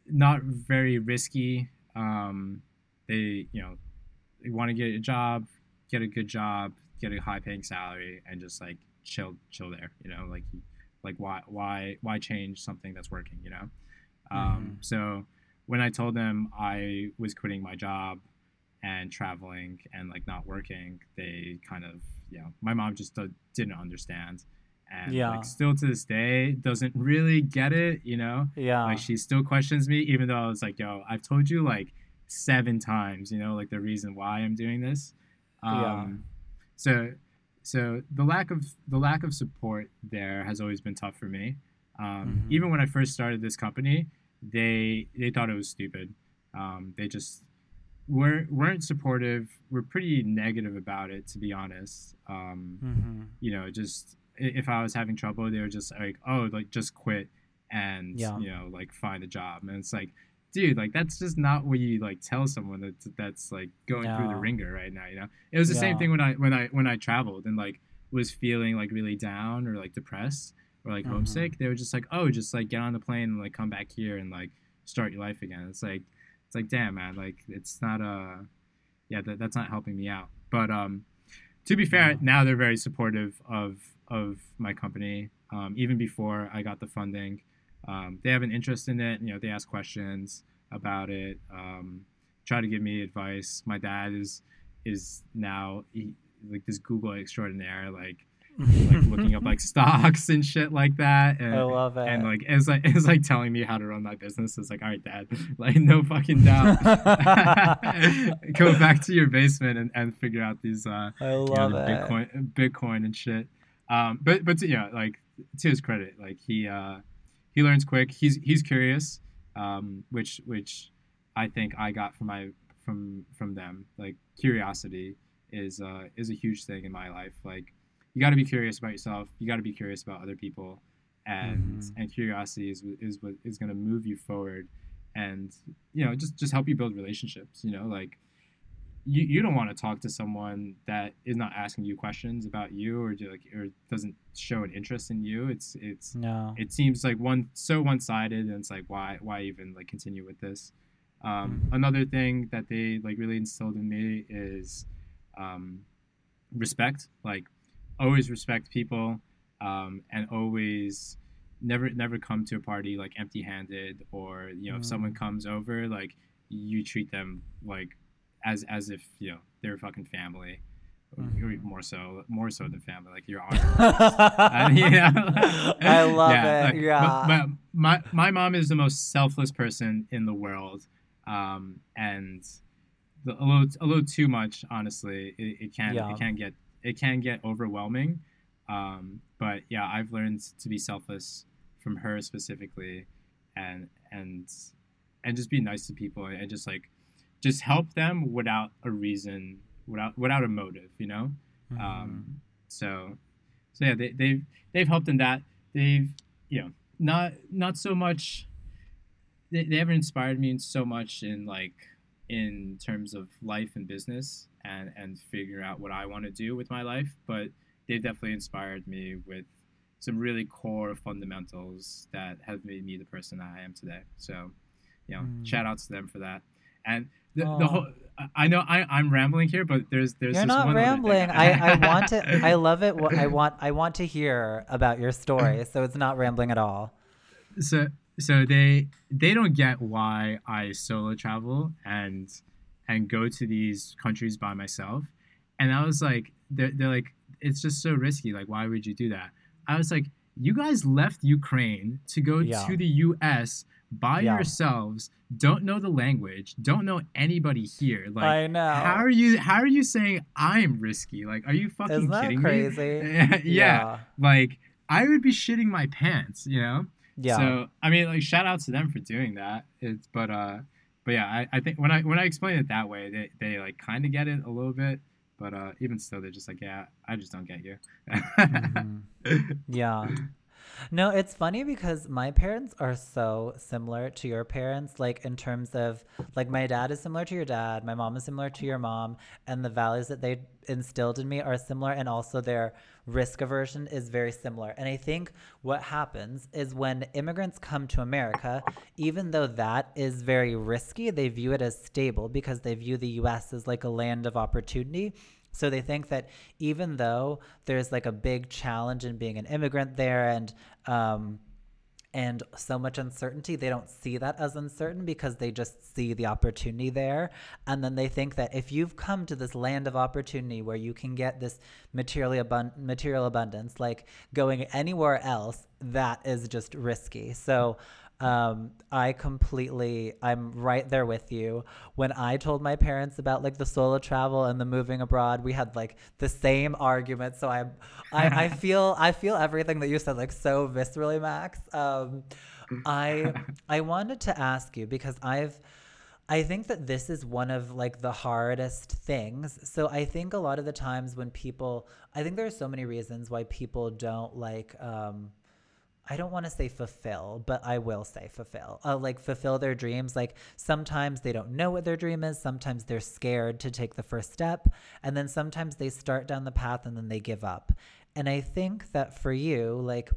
not very risky um they you know they want to get a job, get a good job, get a high paying salary, and just like chill, chill there. You know, like like why why why change something that's working? You know. Um, mm-hmm. So when I told them I was quitting my job and traveling and like not working, they kind of you know my mom just didn't understand and yeah. like still to this day doesn't really get it you know yeah like she still questions me even though i was like yo i've told you like seven times, you know, like the reason why I'm doing this. Um, yeah. So, so the lack of the lack of support there has always been tough for me. Um, Mhm. Even when I first started this company, they they thought it was stupid. Um, they just weren't weren't supportive. Were pretty negative about it, to be honest. Um, Mm-hmm. you know, just if I was having trouble, they were just like, "Oh, like just quit and Yeah. you know, like find a job." And it's like, dude, like that's just not what you like tell someone that's that's like going through the wringer right now. You know, it was the same thing when I when I when I traveled and like was feeling like really down or like depressed or like Mhm. homesick. They were just like, "Oh, just like get on the plane and like come back here and like start your life again." It's like it's like, damn, man, like it's not uh yeah, that, that's not helping me out. But um to be fair, Yeah. now they're very supportive of of my company. Um, even before I got the funding, um, they have an interest in it. You know, they ask questions about it, um, try to give me advice. My dad is is now he, like this Google extraordinaire, like like looking up like stocks and shit like that. And, I love it. and like it's like it's like telling me how to run my business. It's like, all right, dad, like no fucking doubt. Go back to your basement and, and figure out these uh I you know, love it. Bitcoin Bitcoin and shit. Um but but to, yeah, like to his credit, like he uh he learns quick. He's he's curious, um, which which I think I got from my from from them. Like curiosity is uh is a huge thing in my life. Like you got to be curious about yourself. You got to be curious about other people, and Mhm. and curiosity is is what is going to move you forward, and you know just just help you build relationships. You know, like you, you don't want to talk to someone that is not asking you questions about you or do, like or doesn't show an interest in you. It's it's No. it seems like one so one sided, and it's like why why even like continue with this. Um, Mhm. Another thing that they like really instilled in me is um, respect. Like always respect people, um, and always never never come to a party like empty handed or you know if someone Mm. comes over like you treat them like as as if you know they're fucking family. Or Mhm. more so, more so than family. Like you're. I mean, yeah. I love Yeah, it. like, yeah. but- but my my mom is the most selfless person in the world, um, and the, a little a little too much. Honestly, it, it can Yeah. it can get it can get overwhelming. Um, but yeah, I've learned to be selfless from her specifically, and and and just be nice to people and just like just help them without a reason, without without a motive. You know. Mhm. Um, so, so yeah, they, they've they've helped in that. They've you know not not so much. They, they haven't inspired me so much in like in terms of life and business and and figure out what I want to do with my life, but they've definitely inspired me with some really core fundamentals that have made me the person that I am today. So, you know, Mm. shout outs to them for that. And the, the um, whole I- know I, I'm rambling here, but there's there's You're not one rambling. I, I want to. I love it. I want. I want to hear about your story. So it's not rambling at all. so so they they don't get why I solo travel and and go to these countries by myself. And I was like, they're, they're like, it's just so risky. Like, why would you do that? I was like, you guys left Ukraine to go Yeah. to the U.S. by Yeah. yourselves. Don't know the language. Don't know anybody here. Like, I know. how are you? How are you saying I'm risky? Like, are you fucking Isn't that kidding crazy? me? yeah. Like, I would be shitting my pants. You know. Yeah. So I mean, like, shout out to them for doing that. It's but uh, but yeah, I, I think when I when I explain it that way, they they like kind of get it a little bit. But uh, even still, they're just like, yeah, I just don't get you. Mhm. Yeah. No, it's funny because my parents are so similar to your parents, like in terms of like my dad is similar to your dad, my mom is similar to your mom, and the values that they instilled in me are similar, and also their risk aversion is very similar. And I think what happens is when immigrants come to America, even though that is very risky, they view it as stable because they view the US as like a land of opportunity. So they think that even though there's like a big challenge in being an immigrant there and um, and so much uncertainty, they don't see that as uncertain because they just see the opportunity there. And then they think that if you've come to this land of opportunity where you can get this material abun- material abundance like going anywhere else that is just risky so um, I completely, I'm right there with you. When I told my parents about like the solo travel and the moving abroad, we had like the same argument. So I, I, I feel, I feel everything that you said like so viscerally, Max. Um, I, I wanted to ask you because I've, I think that this is one of like the hardest things. So I think a lot of the times when people, I think there are so many reasons why people don't like, um, I don't want to say fulfill, but I will say fulfill. Uh, like fulfill their dreams. Like sometimes they don't know what their dream is. Sometimes they're scared to take the first step. And then sometimes they start down the path and then they give up. And I think that for you, like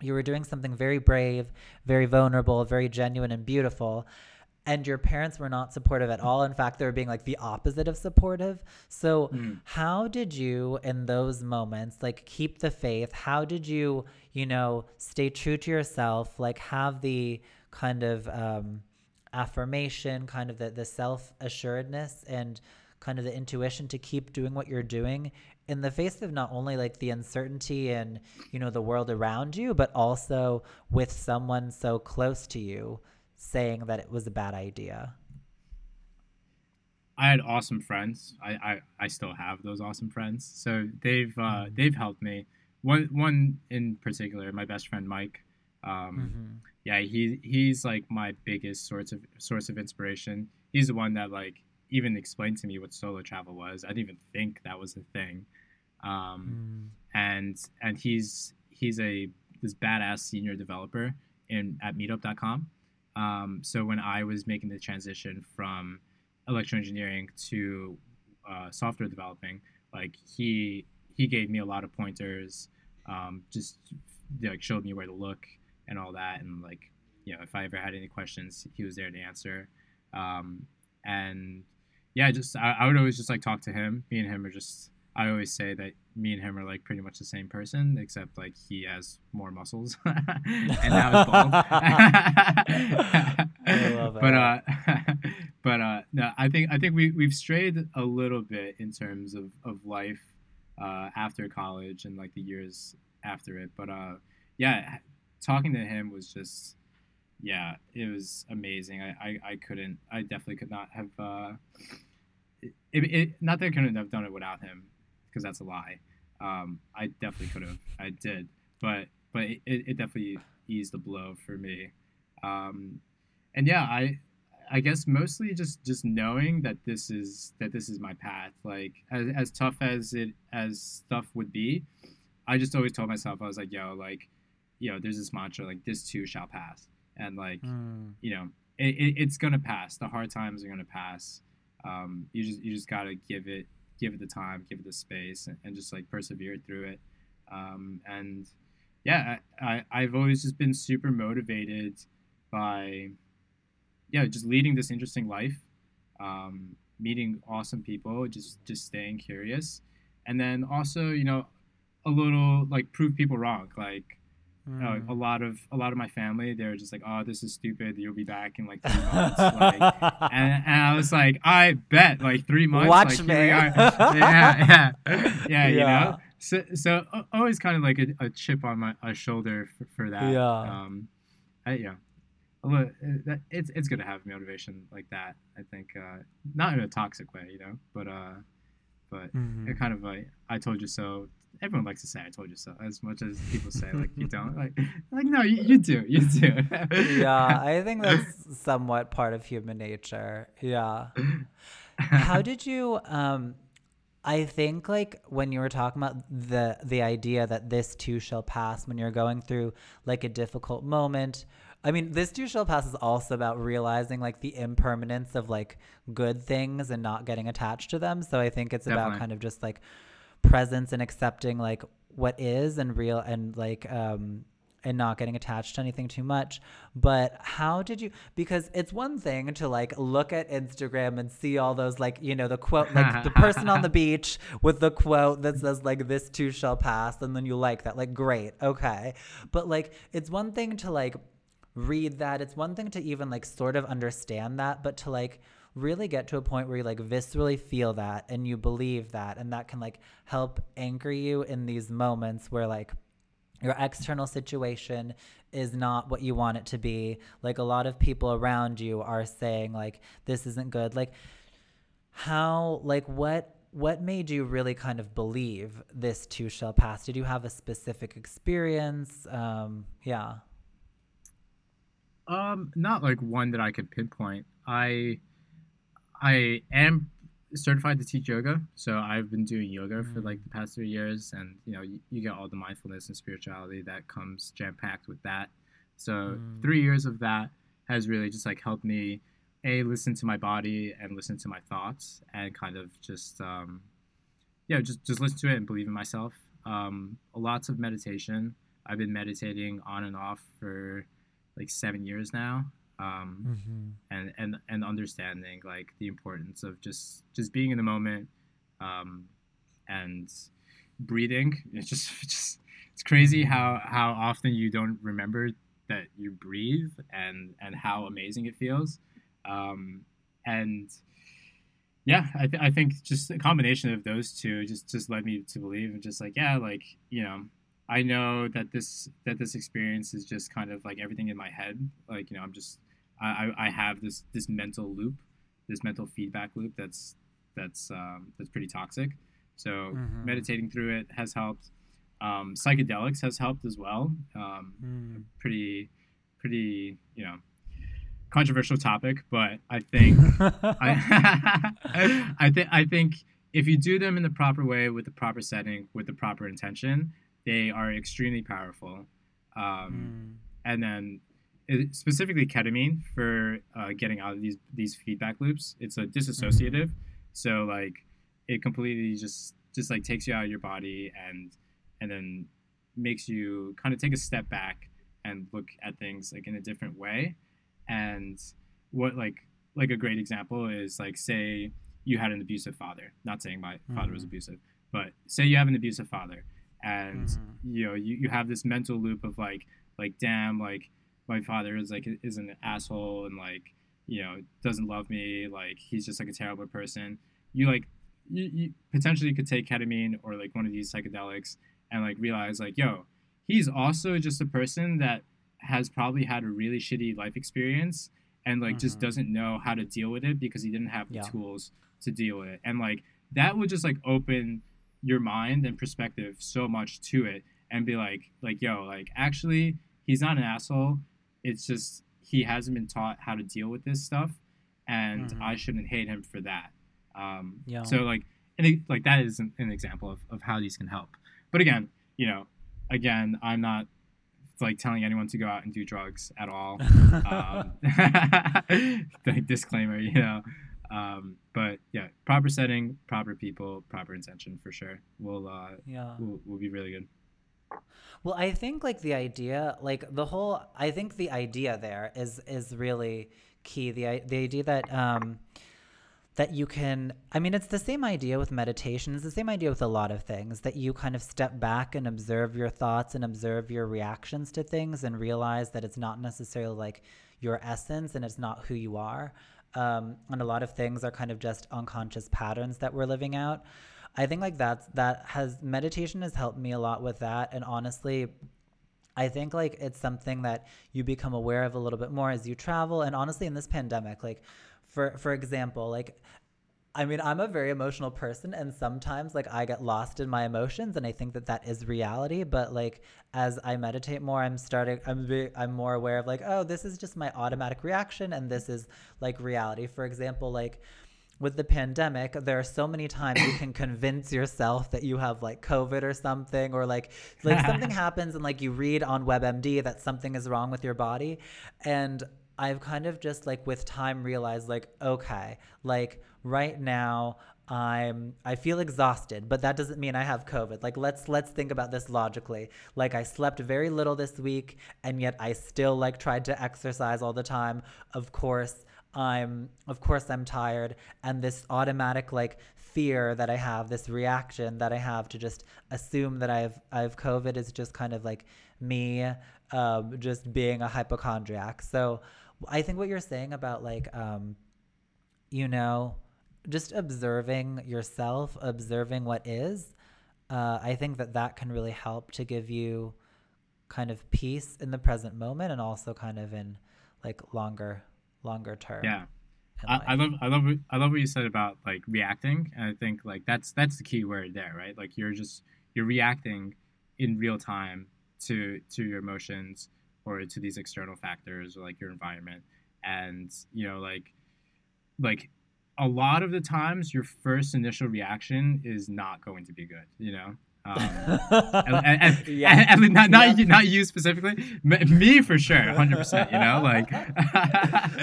you were doing something very brave, very vulnerable, very genuine and beautiful and your parents were not supportive at all. In fact, they were being like the opposite of supportive. So, mm. how did you, in those moments, like keep the faith? How did you, you know, stay true to yourself? Like, have the kind of um, affirmation, kind of the, the self assuredness, and kind of the intuition to keep doing what you're doing in the face of not only like the uncertainty and, you know, the world around you, but also with someone so close to you saying that it was a bad idea? I had awesome friends. I, I, I still have those awesome friends. So they've uh, mm-hmm. they've helped me. One one in particular, my best friend Mike. Um, mm-hmm. Yeah, he he's like my biggest source of source of inspiration. He's the one that like even explained to me what solo travel was. I didn't even think that was a thing. Um, mm. And and he's he's a this badass senior developer in at Meetup.com. Um, so when I was making the transition from electrical engineering to uh, software developing, like he he gave me a lot of pointers, um, just like showed me where to look and all that, and like you know if I ever had any questions, he was there to answer. Um, and yeah, just I, I would always just like talk to him. Me and him are just I always say that me and him are like pretty much the same person, except like he has more muscles and now he's bald. but uh, but uh, no, I think I think we we've strayed a little bit in terms of of life uh, after college and like the years after it. But uh, yeah, talking to him was just yeah, it was amazing. I I, I couldn't, I definitely could not have. Uh, it, it, not that I couldn't have done it without him because that's a lie. Um, I definitely could have. I did, but but it, it definitely eased the blow for me. Um, and yeah, I I guess mostly just just knowing that this is that this is my path. Like as, as tough as it as stuff would be, I just always told myself I was like, yo, like, you know, there's this mantra like this too shall pass, and like, mm. you know, it, it, it's gonna pass. The hard times are gonna pass. Um, you just you just gotta give it give it the time, give it the space, and, and just like persevere through it. Um, and yeah, I, I, have always just been super motivated by, yeah, just leading this interesting life, um, meeting awesome people, just just staying curious, and then also you know, a little like prove people wrong, like Mm. Uh, a lot of a lot of my family, they're just like, "Oh, this is stupid. You'll be back in like three months." like, and, and, I was like, "I bet, like three months." Watch like, me. yeah, yeah, yeah, yeah, You know, so so always kind of like a, a chip on my a shoulder for, for that. Yeah. Um, I, yeah. Uh, it's it's good to have motivation like that. I think uh, not in a toxic way, you know, but uh, but mm-hmm. it kind of like I told you so everyone likes to say "I told you so" as much as people say like you don't. Like, like no, you, you do, you do. yeah, I think that's somewhat part of human nature. Yeah. How did you? Um, I think like when you were talking about the the idea that this too shall pass when you're going through like a difficult moment. I mean, this too shall pass is also about realizing like the impermanence of like good things and not getting attached to them. So I think it's Definitely. about kind of just like presence and accepting like what is and real and like um and not getting attached to anything too much. But how did you? Because it's one thing to like look at Instagram and see all those like you know the quote like the person on the beach with the quote that says like this too shall pass, and then you like that like great okay. But like it's one thing to like read that. It's one thing to even like sort of understand that, but to like really get to a point where you like viscerally feel that and you believe that and that can like help anchor you in these moments where like your external situation is not what you want it to be. Like a lot of people around you are saying like this isn't good. Like how like what what made you really kind of believe this too shall pass? Did you have a specific experience? Um yeah. Um not like one that i could pinpoint. I i am certified to teach yoga so i've been doing yoga for like the past three years and you know you, you, get all the mindfulness and spirituality that comes jam packed with that. So mm. three years of that has really just like helped me a listen to my body and listen to my thoughts and kind of just um, yeah just just listen to it and believe in myself. Um, lots of meditation. I've been meditating on and off for like seven years now um, mm-hmm. and and and understanding like the importance of just just being in the moment um, and breathing it's just just it's crazy mm-hmm. how how often you don't remember that you breathe and and how amazing it feels um, and yeah, I, th- I think just a combination of those two just just led me to believe and just like yeah, like you know, I know that this that this experience is just kind of like everything in my head. Like you know, I'm just I I have this this mental loop, this mental feedback loop that's that's um, that's pretty toxic. So mm-hmm. meditating through it has helped. Um, psychedelics has helped as well. Um, mm. Pretty pretty you know controversial topic, but I think I, I think I think if you do them in the proper way with the proper setting with the proper intention, they are extremely powerful. Um, mm. And then it, specifically ketamine for uh, getting out of these these feedback loops. It's a disassociative, mm. so like it completely just just like takes you out of your body and and then makes you kind of take a step back and look at things like in a different way and what like like a great example is like say you had an abusive father not saying my mm-hmm. father was mm-hmm. abusive but say you have an abusive father and mm-hmm. you know you, you have this mental loop of like like damn like my father is like is an asshole and like you know doesn't love me like he's just like a terrible person you like you, you potentially could take ketamine or like one of these psychedelics and like realize like yo he's also just a person that has probably had a really shitty life experience and like mm-hmm. just doesn't know how to deal with it because he didn't have the yeah. tools to deal with it and like that would just like open your mind and perspective so much to it and be like like yo like actually he's not an asshole it's just he hasn't been taught how to deal with this stuff and mm-hmm. i shouldn't hate him for that um yeah so like and it, like that is an, an example of, of how these can help but again you know again i'm not like telling anyone to go out and do drugs at all. um, like disclaimer, you know. Um, but yeah, proper setting, proper people, proper intention for sure. We'll uh, yeah, we'll, we'll be really good. Well, I think like the idea, like the whole, I think the idea there is is really key. The the idea that um, that you can i mean it's the same idea with meditation it's the same idea with a lot of things that you kind of step back and observe your thoughts and observe your reactions to things and realize that it's not necessarily like your essence and it's not who you are um, and a lot of things are kind of just unconscious patterns that we're living out. I think like that's that has meditation has helped me a lot with that. And honestly I think like it's something that you become aware of a little bit more as you travel. And honestly in this pandemic like for for example like I mean, I'm a very emotional person, and sometimes like I get lost in my emotions, and I think that that is reality. But like as I meditate more, I'm starting. I'm I'm more aware of like, oh, this is just my automatic reaction, and this is like reality. For example, like with the pandemic, there are so many times you can convince yourself that you have like COVID or something, or like like something happens, and like you read on WebMD that something is wrong with your body, and I've kind of just like with time realized like okay, like right now I'm I feel exhausted, but that doesn't mean I have COVID. Like let's let's think about this logically. Like I slept very little this week and yet I still like tried to exercise all the time. Of course, I'm of course I'm tired and this automatic like fear that I have, this reaction that I have to just assume that I've I've COVID is just kind of like me um, just being a hypochondriac. So I think what you're saying about like um, you know, just observing yourself, observing what is, uh, I think that that can really help to give you kind of peace in the present moment and also kind of in like longer, longer term. Yeah. I, I, love I love I love what you said about like reacting and I think like that's that's the key word there right like you're just you're reacting in real time to to your emotions or to these external factors or like your environment and you know like like a lot of the times your first initial reaction is not going to be good you know um, and, and, yeah. and, not not, yeah. not you specifically me for sure 100% you know like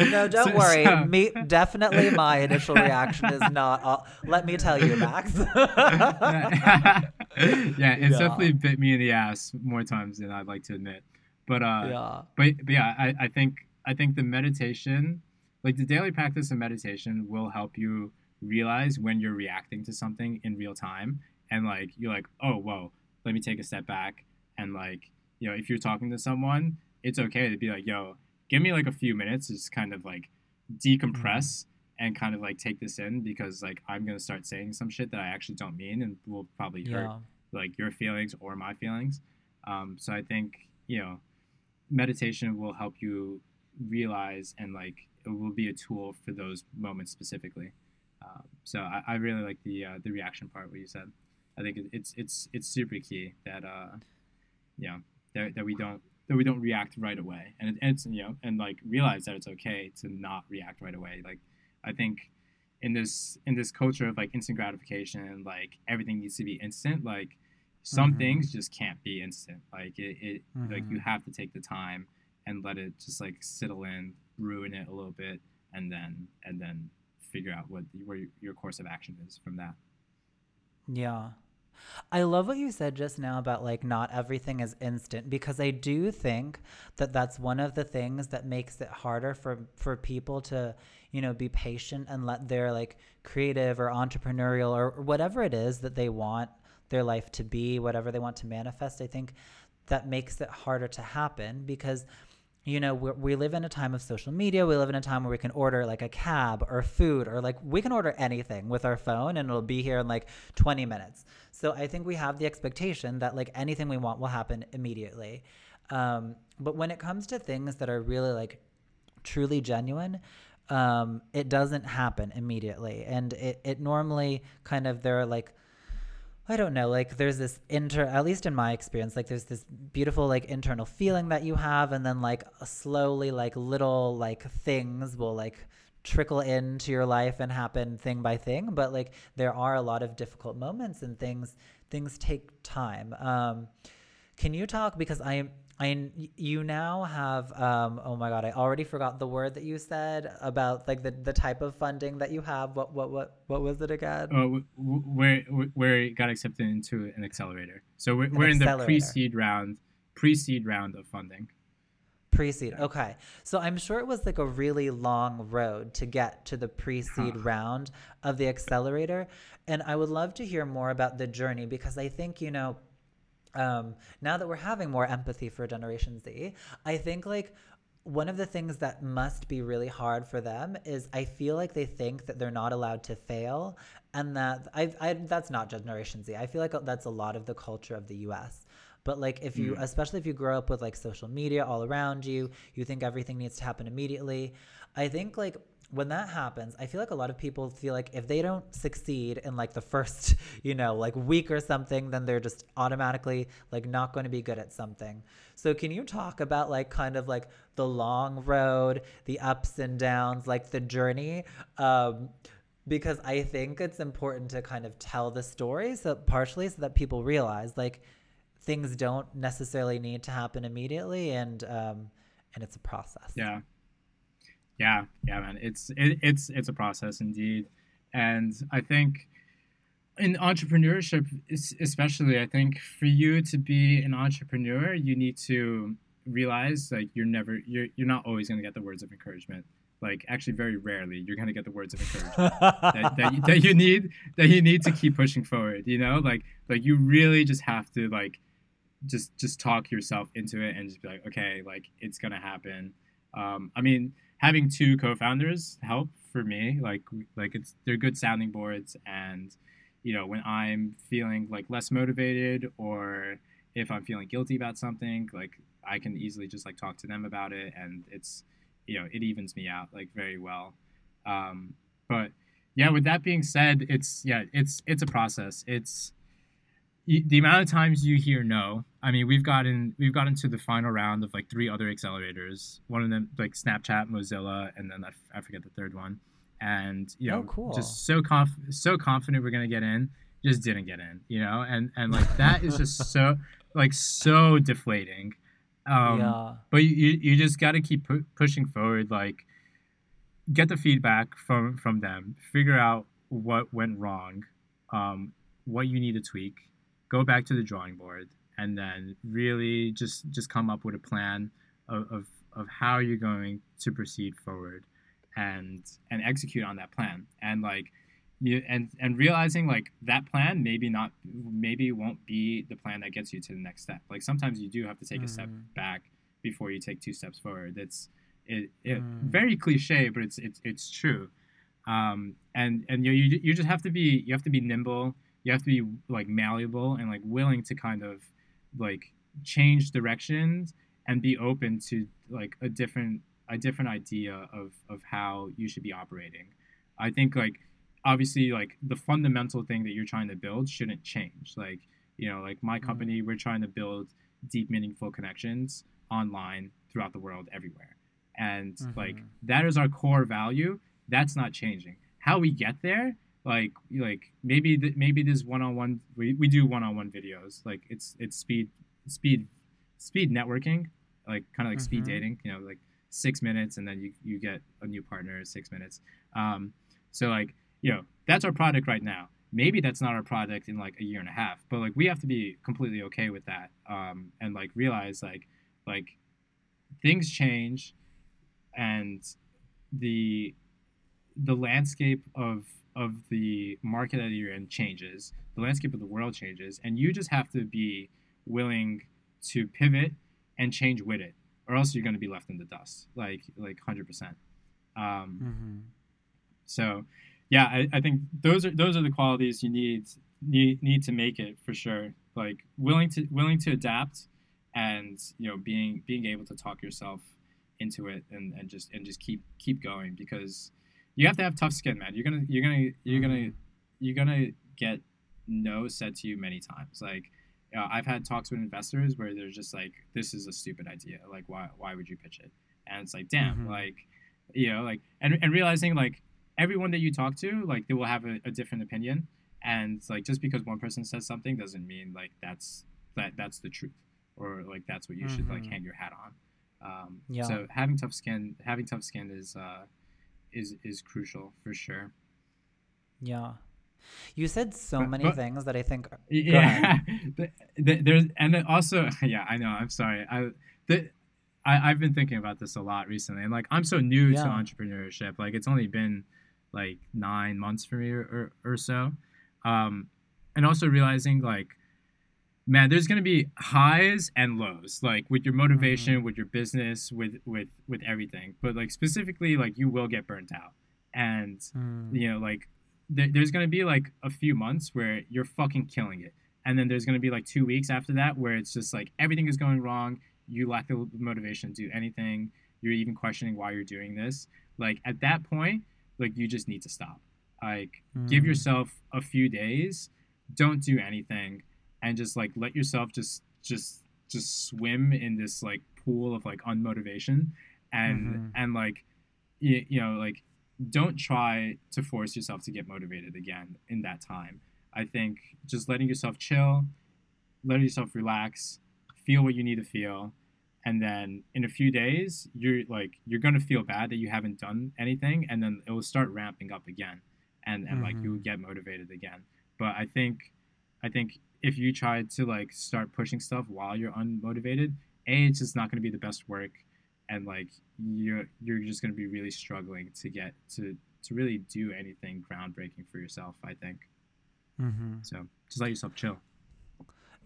no don't so, worry so. me definitely my initial reaction is not uh, let me tell you max yeah it's yeah. definitely bit me in the ass more times than i'd like to admit but uh yeah. but, but yeah I, I think i think the meditation like the daily practice of meditation will help you realize when you're reacting to something in real time and like you're like oh whoa let me take a step back and like you know if you're talking to someone it's okay to be like yo give me like a few minutes to just kind of like decompress mm-hmm. and kind of like take this in because like i'm gonna start saying some shit that i actually don't mean and will probably hurt like your feelings or my feelings um, so i think you know meditation will help you realize and like it will be a tool for those moments specifically. Um, so I, I, really like the uh, the reaction part what you said. I think it's it's it's super key that uh, yeah that, that we don't that we don't react right away and, it, and it's you know and like realize that it's okay to not react right away. Like I think in this in this culture of like instant gratification and like everything needs to be instant like some mm-hmm. things just can't be instant like it, it mm-hmm. like you mm-hmm. have to take the time and let it just like settle in ruin it a little bit, and then and then figure out what where your course of action is from that. Yeah. I love what you said just now about like not everything is instant because I do think that that's one of the things that makes it harder for for people to, you know, be patient and let their like creative or entrepreneurial or whatever it is that they want their life to be, whatever they want to manifest. I think that makes it harder to happen because you know we live in a time of social media. We live in a time where we can order like a cab or food or like we can order anything with our phone and it'll be here in like 20 minutes. So i think we have the expectation that like anything we want will happen immediately. Um, but when it comes to things that are really like truly genuine um, it doesn't happen immediately. And it, it normally kind of there are like I don't know, like there's this inter at least in my experience, like there's this beautiful like internal feeling that you have and then like slowly like little like things will like trickle into your life and happen thing by thing, but like there are a lot of difficult moments and things things take time. Um can you talk because I I you now have um oh my god I already forgot the word that you said about like the, the type of funding that you have what what what what was it again? Oh, where where it got accepted into an accelerator. So we're, we're in the pre-seed round pre-seed round of funding. Pre-seed. Okay. So I'm sure it was like a really long road to get to the pre-seed round of the accelerator and I would love to hear more about the journey because I think you know um, now that we're having more empathy for Generation Z, I think like one of the things that must be really hard for them is I feel like they think that they're not allowed to fail, and that I, I that's not Generation Z. I feel like that's a lot of the culture of the U.S. But like if you, mm. especially if you grow up with like social media all around you, you think everything needs to happen immediately. I think like when that happens, I feel like a lot of people feel like if they don't succeed in like the first, you know, like week or something, then they're just automatically like not going to be good at something. So can you talk about like kind of like the long road, the ups and downs, like the journey? Um, because I think it's important to kind of tell the story so partially so that people realize like things don't necessarily need to happen immediately and um, and it's a process. Yeah. Yeah, yeah, man. It's it, it's it's a process indeed, and I think in entrepreneurship, especially, I think for you to be an entrepreneur, you need to realize like you're never you're you're not always going to get the words of encouragement. Like actually very rarely you're going to get the words of encouragement that, that, you, that you need that you need to keep pushing forward you know? Like like you really just have to like just just talk yourself into it and just be like okay like it's going to happen. Um, I mean, having two co-founders help for me. Like like it's they're good sounding boards, and you know when I'm feeling like less motivated or if I'm feeling guilty about something, like I can easily just like talk to them about it, and it's you know it evens me out like very well. Um, but yeah, with that being said, it's yeah, it's it's a process. It's the amount of times you hear no. I mean, we've gotten we've gotten to the final round of like three other accelerators. One of them like Snapchat, Mozilla, and then I, f- I forget the third one. And you know, oh, cool. just so conf- so confident we're gonna get in, just didn't get in. You know, and and like that is just so like so deflating. Um, yeah. But you you just got to keep pu- pushing forward. Like get the feedback from from them, figure out what went wrong, um, what you need to tweak, go back to the drawing board, and then really just just come up with a plan of, of, of how you're going to proceed forward and and execute on that plan and like you and and realizing like that plan maybe not maybe won't be the plan that gets you to the next step like sometimes you do have to take mm-hmm. a step mm-hmm. back before you take two steps forward it's it, it mm. very cliche, but it's it's it's true. Um, and and you, you you just have to be you have to be nimble. You have to be like malleable and like willing to kind of like change directions and be open to like a different a different idea of of how you should be operating. I think like obviously like the fundamental thing that you're trying to build shouldn't change. Like you know like my mm. company, we're trying to build deep meaningful connections online throughout the world everywhere and mm-hmm. like that is our core value that's not changing how we get there like like maybe th- maybe this one-on-one we, we do one-on-one videos like it's it's speed speed speed networking like kind of like mm-hmm. speed dating you know like six minutes and then you, you get a new partner six minutes um, so like you know that's our product right now maybe that's not our product in like a year and a half but like we have to be completely okay with that um, and like realize like like things change and the the landscape of of the market that you're in changes the landscape of the world changes and you just have to be willing to pivot and change with it or else you're going to be left in the dust like like 100% um, mm-hmm. so yeah I, I think those are those are the qualities you need need need to make it for sure like willing to willing to adapt and you know being being able to talk yourself into it and, and just and just keep keep going because you have to have tough skin, man. You're gonna you're gonna you're gonna mm-hmm. you're gonna get no said to you many times. Like you know, I've had talks with investors where they're just like, "This is a stupid idea. Like, why why would you pitch it?" And it's like, damn, mm-hmm. like you know, like and and realizing like everyone that you talk to, like they will have a, a different opinion, and like just because one person says something doesn't mean like that's that that's the truth or like that's what you mm-hmm. should like mm-hmm. hang your hat on. Um, yeah. So having tough skin, having tough skin is uh, is is crucial for sure. Yeah. You said so but, many but, things that I think. Yeah, there's and then also yeah I know I'm sorry I the I I've been thinking about this a lot recently and like I'm so new yeah. to entrepreneurship like it's only been like nine months for me or or, or so, um, and also realizing like man there's going to be highs and lows like with your motivation mm-hmm. with your business with with with everything. But like specifically like you will get burnt out. And mm. you know like th- there's going to be like a few months where you're fucking killing it. And then there's going to be like two weeks after that where it's just like everything is going wrong. You lack the motivation to do anything. You're even questioning why you're doing this. Like at that point like you just need to stop. Like mm. give yourself a few days. Don't do anything and just like let yourself just just just swim in this like pool of like unmotivation and mm-hmm. and like you, you know like don't try to force yourself to get motivated again in that time i think just letting yourself chill letting yourself relax feel what you need to feel and then in a few days you're like you're gonna feel bad that you haven't done anything and then it will start ramping up again and and mm-hmm. like you will get motivated again but i think i think if you try to like start pushing stuff while you're unmotivated, a it's just not going to be the best work, and like you're you're just going to be really struggling to get to to really do anything groundbreaking for yourself. I think. Mm-hmm. So just let yourself chill.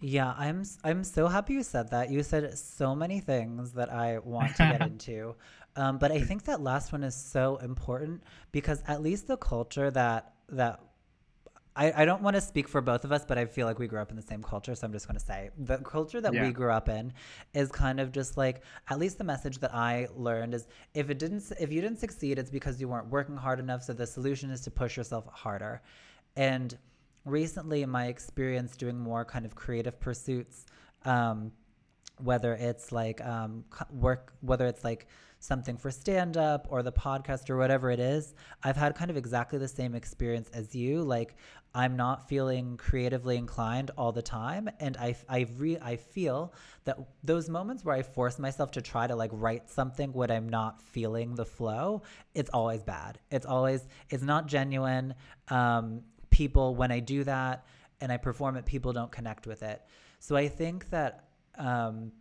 Yeah, I'm s- I'm so happy you said that. You said so many things that I want to get into. Um, but I think that last one is so important because at least the culture that that I, I don't want to speak for both of us, but I feel like we grew up in the same culture, so I'm just going to say the culture that Yeah. we grew up in is kind of just like at least the message that I learned is if it didn't if you didn't succeed, it's because you weren't working hard enough. So the solution is to push yourself harder. And recently, in my experience doing more kind of creative pursuits, um, whether it's like um, work, whether it's like something for stand up or the podcast or whatever it is, I've had kind of exactly the same experience as you. Like, I'm not feeling creatively inclined all the time. And I, I, re- I feel that those moments where I force myself to try to like write something when I'm not feeling the flow, it's always bad. It's always, it's not genuine. Um, people, when I do that and I perform it, people don't connect with it. So I think that um,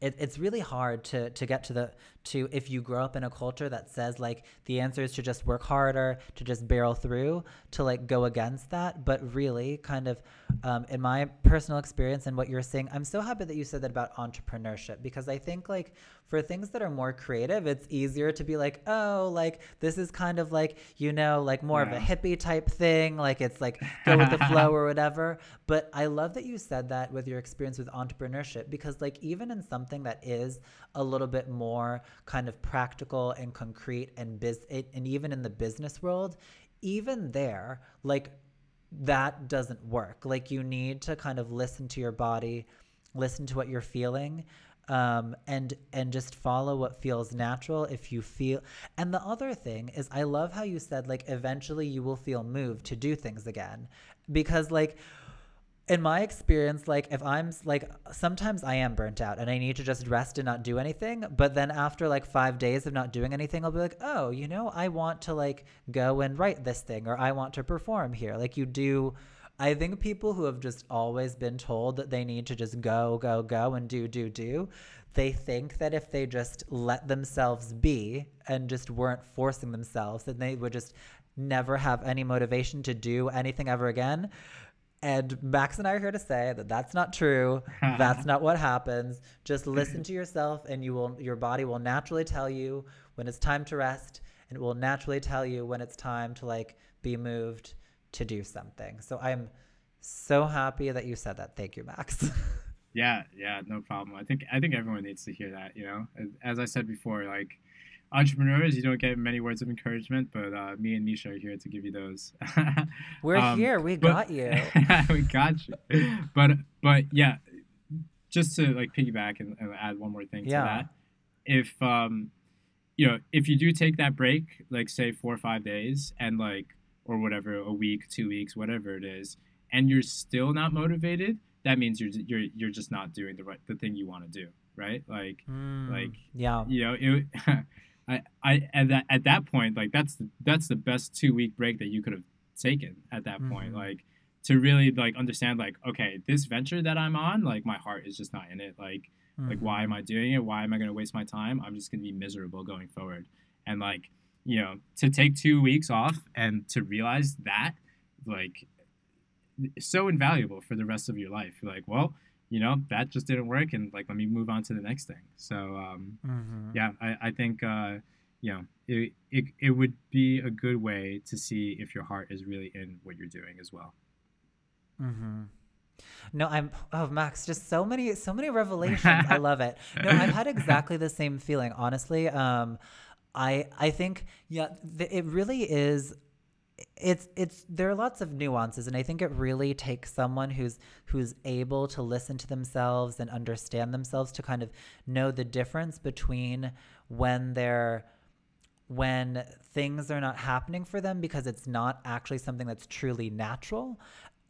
it, it's really hard to to get to the to if you grow up in a culture that says like the answer is to just work harder to just barrel through to like go against that. But really kind of um, in my personal experience and what you're saying i'm so happy that you said that about entrepreneurship because i think like for things that are more creative it's easier to be like oh like this is kind of like you know like more of a hippie type thing like it's like go with the flow or whatever. But i love that you said that with your experience with entrepreneurship because like even in something that is a little bit more kind of practical and concrete and biz and even in the business world even there like that doesn't work. Like you need to kind of listen to your body listen to what you're feeling um, and and just follow what feels natural if you feel and the other thing is i love how you said like eventually you will feel moved to do things again. Because like in my experience like if i'm like sometimes i am burnt out and i need to just rest and not do anything but then after like five days of not doing anything i'll be like oh you know i want to like go and write this thing or i want to perform here. Like you do i think people who have just always been told that they need to just go go go and do do do they think that if they just let themselves be and just weren't forcing themselves then they would just never have any motivation to do anything ever again and Max and I are here to say that that's not true. that's not what happens. Just listen to yourself, and you will. Your body will naturally tell you when it's time to rest, and it will naturally tell you when it's time to like be moved to do something. So I'm so happy that you said that. Thank you, Max. Yeah, yeah, no problem. I think I think everyone needs to hear that. You know, as, I said before, like entrepreneurs, you don't get many words of encouragement, but uh, me and Nisha are here to give you those. We're Um, here. We but- got you. we got you. But but yeah, just to like piggyback and, and add one more thing Yeah. to that, if um, you know, if you do take that break, like say four or five days, and like or whatever, a week, two weeks, whatever it is, and you're still not motivated, that means you're you're you're just not doing the right the thing you want to do, right? Like Mm, like yeah. you know it I, I at that at that point like that's the, that's the best two week break that you could have taken at that point Mhm. like to really like understand like okay this venture that i'm on like my heart is just not in it like like why am i doing it why am i going to waste my time i'm just going to be miserable going forward and like you know to take two weeks off and to realize that like so invaluable for the rest of your life You're like well you know that just didn't work and like let me move on to the next thing so um Mhm. yeah i, I think uh you know it, it, it would be a good way to see if your heart is really in what you're doing as well Mm-hmm. No, I'm. Oh, Max, just so many, so many revelations. I love it. No, I've had exactly the same feeling. Honestly, um, I, I think, yeah, th- it really is. It's, it's. There are lots of nuances, and I think it really takes someone who's, who's able to listen to themselves and understand themselves to kind of know the difference between when they're when things are not happening for them because it's not actually something that's truly natural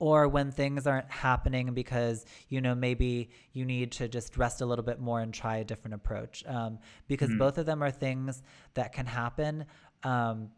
or when things aren't happening because you know maybe you need to just rest a little bit more and try a different approach um, because Mhm. both of them are things that can happen um,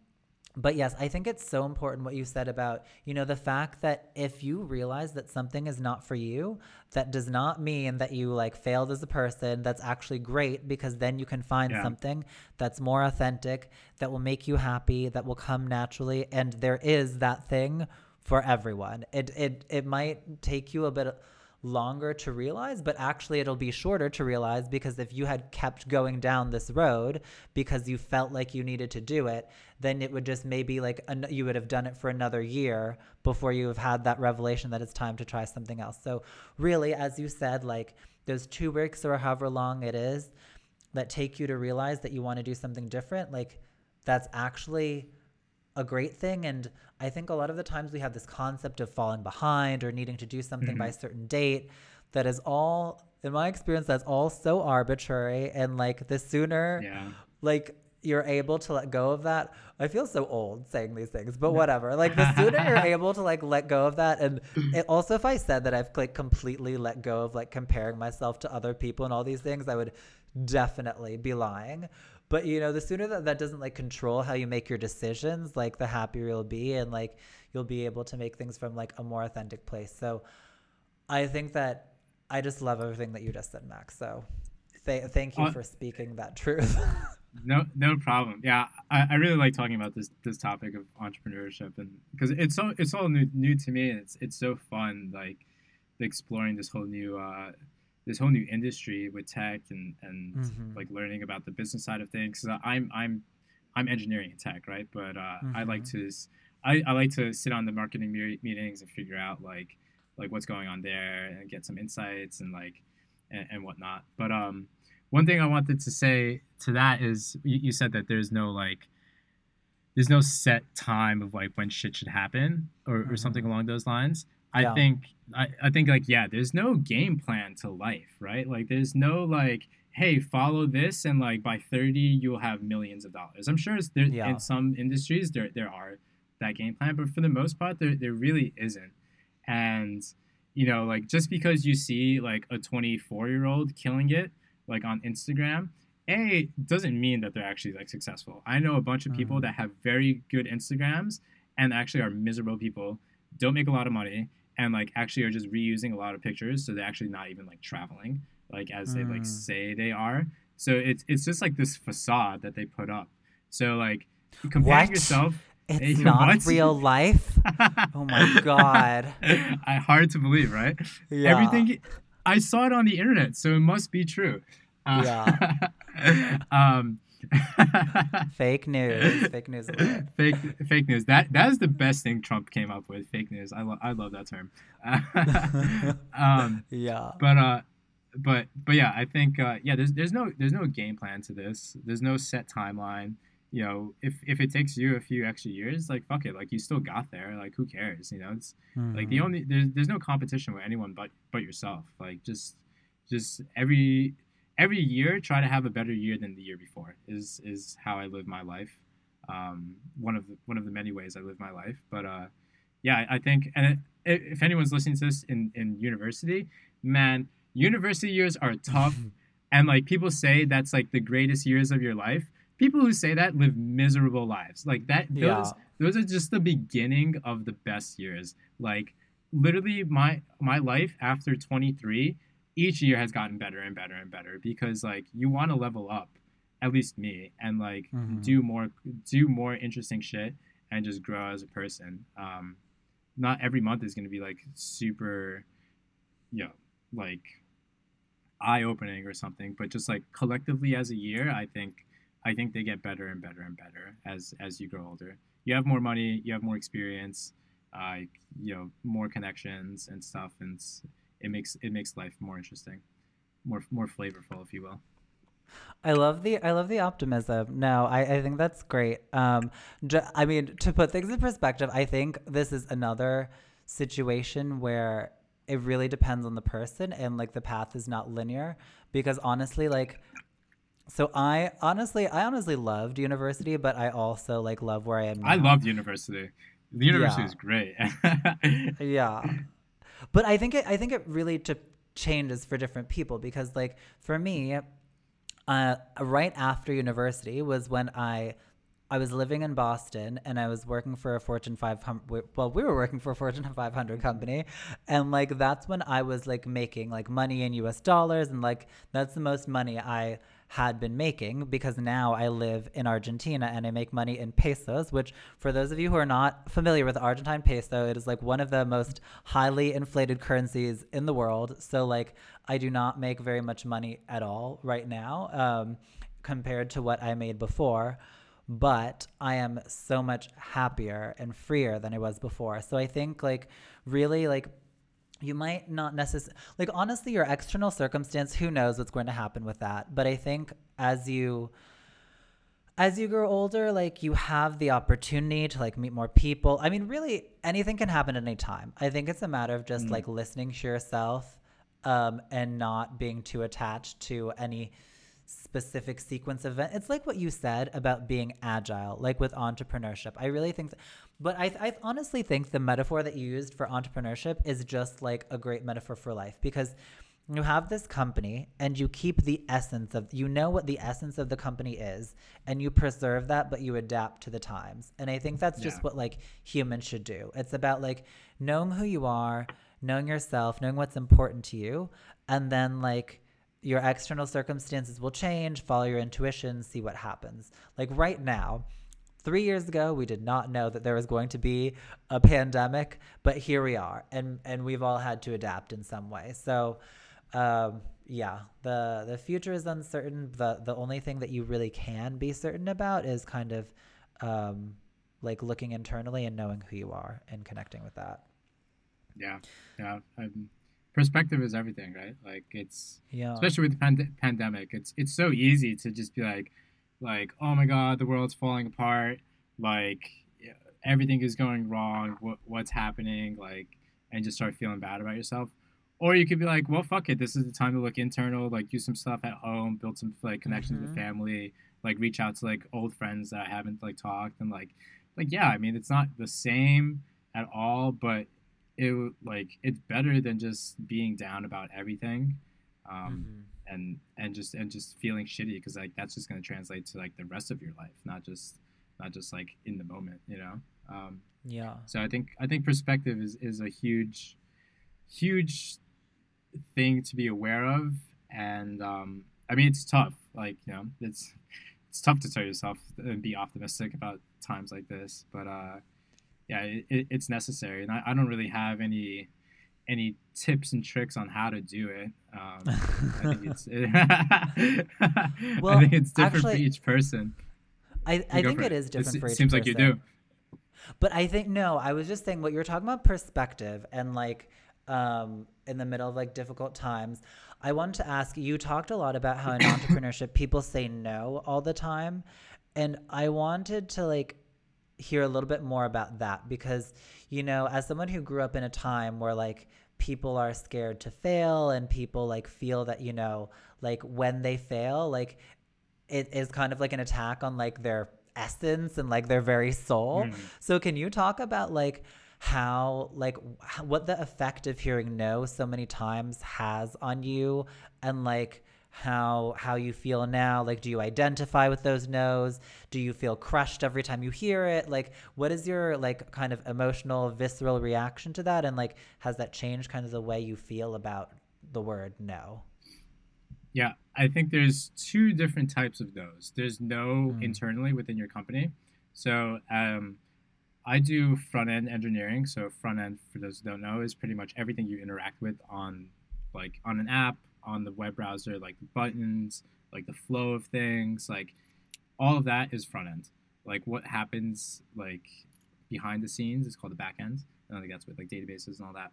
but yes i think it's so important what you said about you know the fact that if you realize that something is not for you that does not mean that you like failed as a person that's actually great because then you can find Yeah. something that's more authentic that will make you happy that will come naturally and there is that thing for everyone it it it might take you a bit longer to realize, but actually it'll be shorter to realize because if you had kept going down this road because you felt like you needed to do it, then it would just maybe like an, you would have done it for another year before you have had that revelation that it's time to try something else. So really, as you said, like those two weeks or however long it is that take you to realize that you want to do something different, like that's actually a great thing. And I think a lot of the times we have this concept of falling behind or needing to do something mm-hmm. by a certain date that is all, in my experience, that's all so arbitrary. And like the sooner, yeah. like, you're able to let go of that. I feel so old saying these things, but whatever. Like the sooner you're able to like let go of that, and it, also if I said that I've like completely let go of like comparing myself to other people and all these things, I would definitely be lying. But you know, the sooner that that doesn't like control how you make your decisions, like the happier you'll be, and like you'll be able to make things from like a more authentic place. So, I think that I just love everything that you just said, Max. So, th- thank you uh, for speaking that truth. no, no problem. Yeah, I, I really like talking about this this topic of entrepreneurship, and because it's so it's all new new to me, and it's it's so fun, like exploring this whole new. Uh, this whole new industry with tech and and mm-hmm. like learning about the business side of things. Cause I'm I'm I'm engineering and tech, right? But uh, mm-hmm. I like mm-hmm. to I, I like to sit on the marketing meetings and figure out like like what's going on there and get some insights and like and, and whatnot. But um, one thing I wanted to say to that is you, you said that there's no like there's no set time of like when shit should happen or, mm-hmm. or something mm-hmm. along those lines. I yeah. think I, I think like yeah, there's no game plan to life, right? Like there's no like hey, follow this and like by 30 you'll have millions of dollars. I'm sure there yeah. in some industries there there are that game plan, but for the most part there there really isn't. And you know, like just because you see like a 24 year old killing it like on Instagram, a doesn't mean that they're actually like successful. I know a bunch of people mm. that have very good Instagrams and actually are miserable people, don't make a lot of money, and like actually are just reusing a lot of pictures so they're actually not even like traveling like as they like mm. say they are so it's it's just like this facade that they put up so like comparing what? yourself it's not what? real life oh my god I, hard to believe right yeah. everything i saw it on the internet so it must be true uh, yeah um fake news. Fake news. fake fake news. That that is the best thing Trump came up with. Fake news. I love I love that term. um, yeah. But uh, but but yeah, I think uh, yeah. There's there's no there's no game plan to this. There's no set timeline. You know, if if it takes you a few extra years, like fuck it, like you still got there. Like who cares? You know, it's mm-hmm. like the mm-hmm. only there's there's no competition with anyone but but yourself. Like just just every every year try to have a better year than the year before is is how I live my life. Um, one of the one of the many ways I live my life. But uh, yeah, I think and it, if anyone's listening to this in in university, man, university years are tough. and like people say that's like the greatest years of your life. People who say that live miserable lives. Like that those yeah. those are just the beginning of the best years. Like literally my my life after 23 each year has gotten better and better and better because like you want to level up at least me and like mm-hmm. do more do more interesting shit and just grow as a person um not every month is going to be like super you know like eye opening or something but just like collectively as a year i think i think they get better and better and better as as you grow older you have more money you have more experience uh you know more connections and stuff and it makes it makes life more interesting, more more flavorful, if you will. I love the I love the optimism. No, I, I think that's great. Um, I mean, to put things in perspective, I think this is another situation where it really depends on the person and like the path is not linear because honestly, like so I honestly I honestly loved university, but I also like love where I am. Now. I loved university. The university yeah. is great. yeah. But I think it I think it really to changes for different people because like for me, uh, right after university was when I I was living in Boston and I was working for a Fortune 500 well we were working for a Fortune 500 company. And like that's when I was like making like money in US dollars and like that's the most money I had been making because now I live in Argentina and I make money in pesos, which for those of you who are not familiar with Argentine peso, it is like one of the most highly inflated currencies in the world. So like I do not make very much money at all right now um, compared to what I made before. But I am so much happier and freer than I was before. So I think like really like you might not necessarily like honestly your external circumstance who knows what's going to happen with that. But i think as you as you grow older like you have the opportunity to like meet more people. I mean really anything can happen at any time. I think it's a matter of just mm. like listening to yourself um, and not being too attached to any specific sequence event. It's like what you said about being agile, like with entrepreneurship. I really think, th- but I, I honestly think the metaphor that you used for entrepreneurship is just like a great metaphor for life because you have this company and you keep the essence of you know what the essence of the company is and you preserve that but you adapt to the times and i think that's just yeah. what like humans should do it's about like knowing who you are knowing yourself knowing what's important to you and then like your external circumstances will change, follow your intuition, see what happens. Like right now, three years ago, we did not know that there was going to be a pandemic, but here we are, and and we've all had to adapt in some way. So, um, yeah, the the future is uncertain. the The only thing that you really can be certain about is kind of um, like looking internally and knowing who you are and connecting with that. Yeah, yeah. Perspective is everything, right? Like it's yeah. especially with the pand- pandemic, it's it's so easy to just be like, like oh my god, the world's falling apart, like everything is going wrong, what what's happening, like, and just start feeling bad about yourself. Or you could be like, well, fuck it. This is the time to look internal, like do some stuff at home, build some like connections mm-hmm. with family, like reach out to like old friends that I haven't like talked, and like, like yeah, I mean, it's not the same at all, but it like it's better than just being down about everything um, mm-hmm. and and just and just feeling shitty because like that's just going to translate to like the rest of your life not just not just like in the moment you know um, yeah so i think i think perspective is is a huge huge thing to be aware of and um, i mean it's tough like you know it's it's tough to tell yourself and be optimistic about times like this but uh yeah, it, it's necessary, and I, I don't really have any any tips and tricks on how to do it. Um, I think it's well, I think it's different actually, for each person. I, I think it, it is different it's, for each. Seems person. like you do. But I think no, I was just saying what you're talking about perspective and like um, in the middle of like difficult times. I wanted to ask you talked a lot about how in entrepreneurship people say no all the time, and I wanted to like hear a little bit more about that because, you know, as someone who grew up in a time where like people are scared to fail and people like feel that, you know, like when they fail, like it is kind of like an attack on like their essence and like their very soul. Mm. So can you talk about like how like what the effect of hearing no so many times has on you and like how how you feel now? Like do you identify with those no's? Do you feel crushed every time you hear it? Like what is your like kind of emotional visceral reaction to that? And like has that changed kind of the way you feel about the word no? Yeah i think there's two different types of those there's no mm. internally within your company. So um, i do front end engineering. So front end for those who don't know is pretty much everything you interact with on like on an app on the web browser, like the buttons, like the flow of things, like all of that is front end. Like what happens like behind the scenes is called the back end. And I think that's with like databases and all that.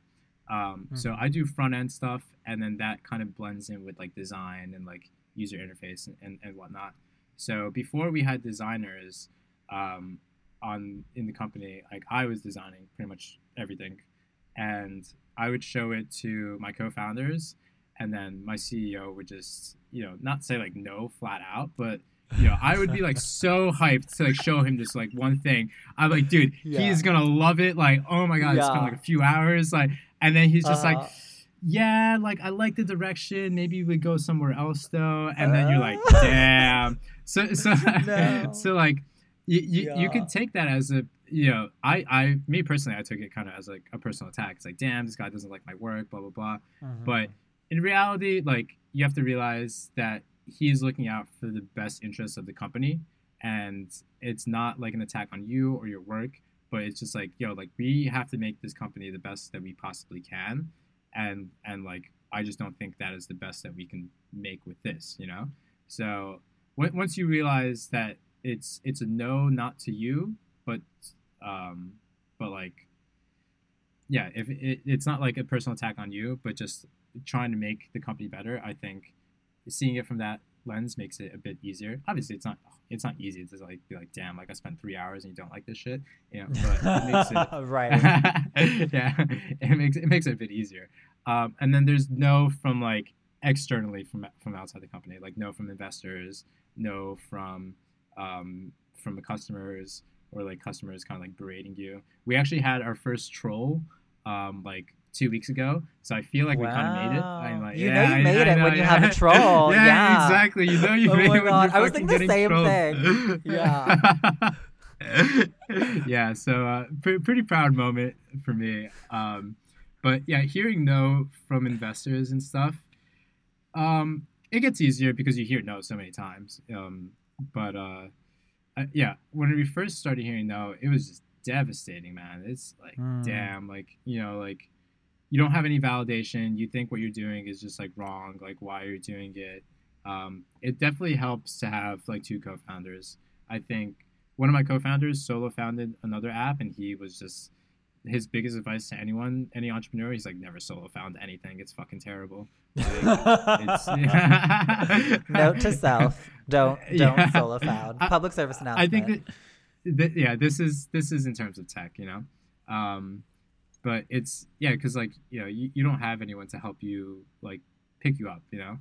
Um, mm-hmm. So I do front end stuff, and then that kind of blends in with like design and like user interface and, and, and whatnot. So before we had designers um, on in the company, like I was designing pretty much everything, and I would show it to my co-founders, and then my CEO would just you know not say like no flat out, but you know I would be like so hyped to like show him this like one thing. I'm like, dude, yeah. he's gonna love it. Like, oh my god, yeah. spent like a few hours, like, and then he's just uh-huh. like. Yeah, like I like the direction. Maybe we go somewhere else though. And then you're like, uh. damn. So so no. so like you you, yeah. you could take that as a you know I I me personally I took it kind of as like a personal attack. It's like damn this guy doesn't like my work, blah blah blah. Mm-hmm. But in reality, like you have to realize that he's looking out for the best interests of the company and it's not like an attack on you or your work but it's just like yo like we have to make this company the best that we possibly can and and like i just don't think that is the best that we can make with this you know? So w- once you realize that it's it's a no not to you but um but like yeah if it, it's not like a personal attack on you but just trying to make the company better i think seeing it from that lens makes it a bit easier. Obviously it's not it's not easy to like be like damn like i spent three hours and you don't like this shit you know but it makes it right. yeah it makes it makes it a bit easier. Um, and then there's no from like externally from from outside the company like no from investors no from um, from the customers or like customers kind of like berating you. We actually had our first troll um, like two weeks ago so i feel like we kind of made it I'm like, You yeah, know you made I it know, when you have a troll. yeah, Yeah. exactly you know you Oh made my it God, I was thinking the same trolled. Yeah. yeah so uh, pre- pretty proud moment for me um, but yeah hearing no from investors and stuff um, it gets easier because you hear no so many times um, but uh, uh, yeah when we first started hearing no it was just devastating man it's like Mm. damn like you know like you don't have any validation you think what you're doing is just like wrong like why you're doing it um, it definitely helps to have like two co-founders i think one of my co-founders solo founded another app and he was just his biggest advice to anyone any entrepreneur he's like never solo found anything it's fucking terrible like, it's Note to self: Don't don't Yeah. solo found. Public service announcement. I think that, that yeah, this is this is in terms of tech, you know, um, but it's yeah, because like you know you, you don't have anyone to help you like pick you up, you know,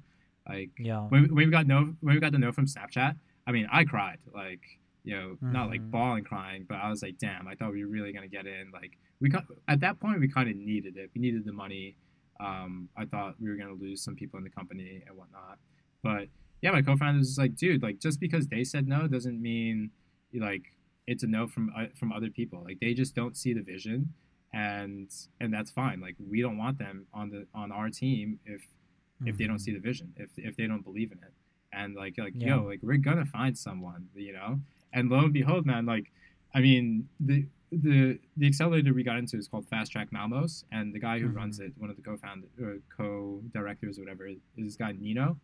like yeah. when, when we got no when we got the no from Snapchat, I mean I cried like you know not like Mhm. bawling crying, but I was like damn, I thought we were really gonna get in. Like we got at that point we kind of needed it. We needed the money. Um, I thought we were gonna lose some people in the company and whatnot, but yeah, my co-founder was like, dude, like just because they said no doesn't mean like it's a no from uh, from other people. Like they just don't see the vision, and and that's fine. Like we don't want them on the on our team if if they don't Mhm. see the vision, if if they don't believe in it, and like like Yeah. yo, like we're gonna find someone, you know. And lo and behold, man, like I mean the the the accelerator we got into is called Fast Track Malmos, and the guy who Mhm. runs it, one of the co-founder or co-directors or whatever, is this guy Nino,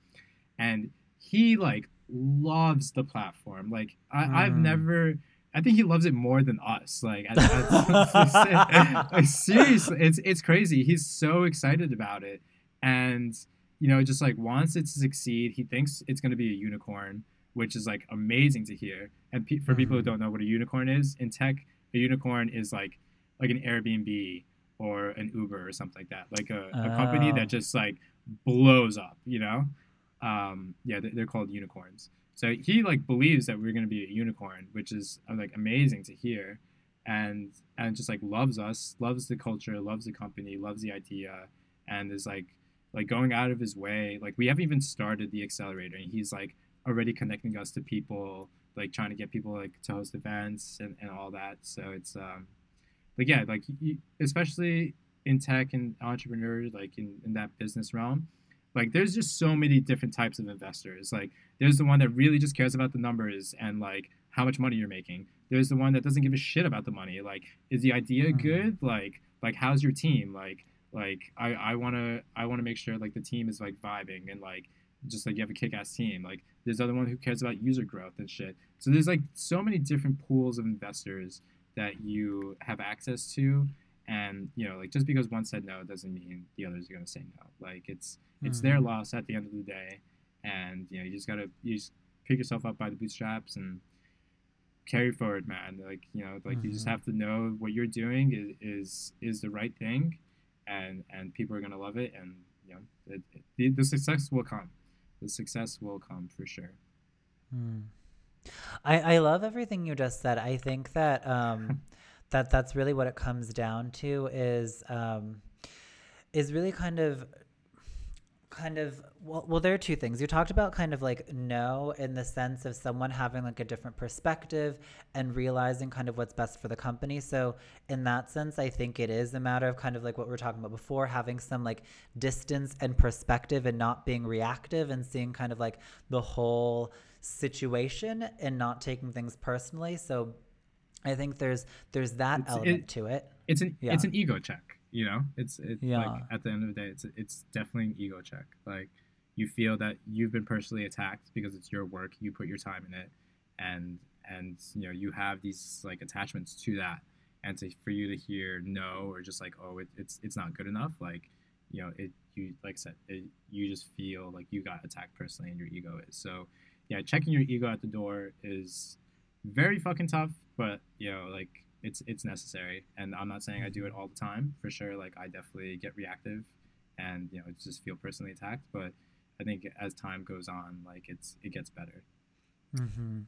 and he like loves the platform. Like I, I've Mm. never. I think he loves it more than us. Like, I, I, like, seriously, it's it's crazy. He's so excited about it, and you know, just like wants it to succeed. He thinks it's going to be a unicorn, which is like amazing to hear. And pe- for people who Mhm. don't know what a unicorn is in tech, a unicorn is like like an Airbnb or an Uber or something like that, like a, a company Oh. that just like blows up. You know, um, yeah, they- they're called unicorns. So he like believes that we're gonna be a unicorn, which is uh, like amazing to hear, and and just like loves us, loves the culture, loves the company, loves the idea, and is like like going out of his way. Like we haven't even started the accelerator, and he's like already connecting us to people, like trying to get people like to host events and, and all that. So it's um, like yeah, like especially in tech and entrepreneurs, like in, in that business realm, like there's just so many different types of investors. Like there's the one that really just cares about the numbers and like how much money you're making. There's the one that doesn't give a shit about the money. Like, is the idea Mhm. good? Like, like how's your team? Like, like I, I wanna I wanna make sure like the team is like vibing and like just like you have a kick-ass team. Like there's the other one who cares about user growth and shit. So there's like so many different pools of investors that you have access to. And you know, like just because one said no doesn't mean the others are gonna say no. Like it's it's their Mhm. loss at the end of the day and you know you just gotta you just pick yourself up by the bootstraps and carry forward man like you know like you just Mhm. have to know what you're doing is is, is the right thing and and people are gonna love it and you know it, it- the, the success will come the success will come for sure Hmm. I, I love everything you just said. I think that um, that that's really what it comes down to is um, is really kind of kind of well, well there are two things. You talked about kind of like no in the sense of someone having like a different perspective and realizing kind of what's best for the company. So in that sense i think it is a matter of kind of like what we are talking about before having some like distance and perspective and not being reactive and seeing kind of like the whole situation and not taking things personally. So i think there's there's that It's- element it- to it. it's an Yeah. it's an ego check you know? It's it's like Yeah. at the end of the day it's it's definitely an ego check. Like you feel that you've been personally attacked because it's your work you put your time in it and and you know you have these like attachments to that. And to for you to hear no or just like oh it, it's it's not good enough like you know it you like I said it, you just feel like you got attacked personally and your ego is. So yeah checking your ego at the door is very fucking tough but you know like it's it's necessary and i'm not saying i do it all the time for sure like i definitely get reactive and you know just feel personally attacked but i think as time goes on like it's it gets better hmm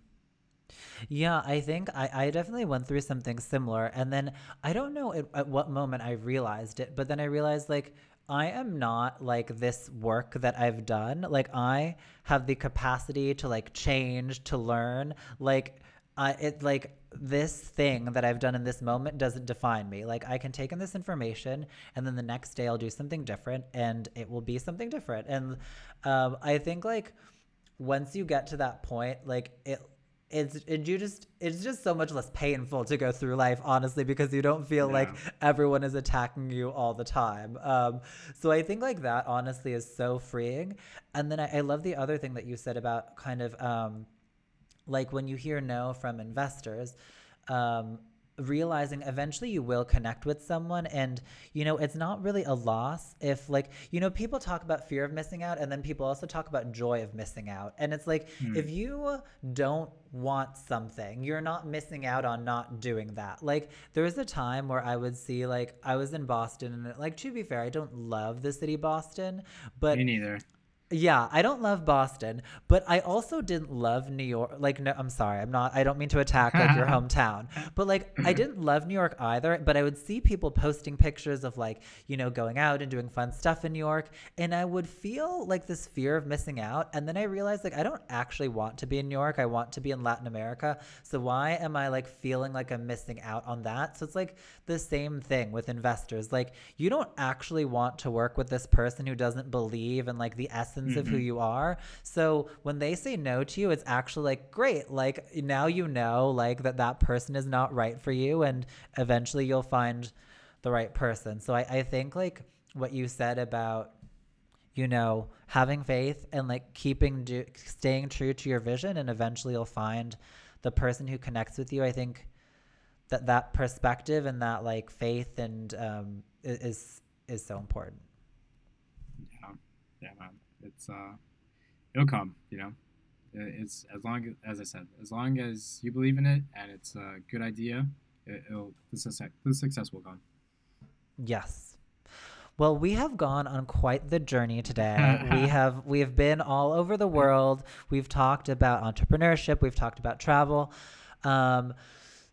Yeah, I think I, I definitely went through something similar. And then I don't know at, at what moment I realized it, but then I realized like I am not like this work that I've done. Like I have the capacity to like change, to learn. Like I it like this thing that I've done in this moment doesn't define me. Like I can take in this information and then the next day I'll do something different and it will be something different. And um, I think like once you get to that point, like it it's it, you just it's just so much less painful to go through life honestly because you don't feel like everyone is attacking you all the time um, so i think like that honestly is so freeing and then I, I love the other thing that you said about kind of um, like when you hear no from investors um, realizing eventually you will connect with someone. And you know it's not really a loss if like you know people talk about fear of missing out and then people also talk about joy of missing out. And it's like Hmm. if you don't want something you're not missing out on not doing that. Like there was a time where i would see like i was in boston and like to be fair i don't love the city boston but me neither yeah, I don't love Boston, but I also didn't love New York. Like, no, I'm sorry, I'm not. I don't mean to attack like your hometown, but like, I didn't love New York either. But I would see people posting pictures of like, you know, going out and doing fun stuff in New York, and I would feel like this fear of missing out. And then I realized like I don't actually want to be in New York. I want to be in Latin America. So why am I like feeling like I'm missing out on that? So it's like the same thing with investors. Like, you don't actually want to work with this person who doesn't believe in like the essence of who you are. So when they say no to you, it's actually like, great. Like now you know like that that person is not right for you. And eventually you'll find the right person. So I, I think like what you said about you know having faith and like keeping do, staying true to your vision and eventually you'll find the person who connects with you i think that that perspective and that like faith and um is is so important yeah yeah man it's uh it'll come you know it's as long as i said as long as you believe in it and it's a good idea it, it'll the success, the success will come Yes. Well, we have gone on quite the journey today. we have we have been all over the world. We've talked about entrepreneurship. We've talked about travel. Um,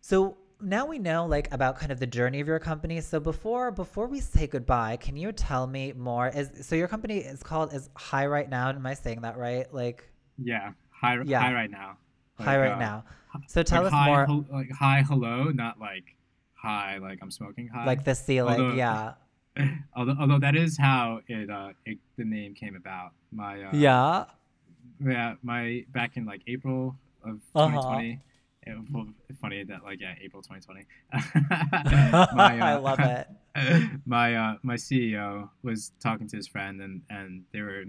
so now we know like about kind of the journey of your company. So before before we say goodbye, can you tell me more? Is so your company is called is Hi Right Now? Am I saying that right? Like yeah high, Yeah. high right now High Right uh, Now. So tell like us hi, more. hel- like hi hello not like hi like i'm smoking high like the ceiling, Although- yeah, although although that is how it uh it, the name came about my uh yeah. yeah my back in like april of Uh-huh. 2020 it, well, funny that like yeah april 2020 My, I uh, love it. my uh my ceo was talking to his friend and and they were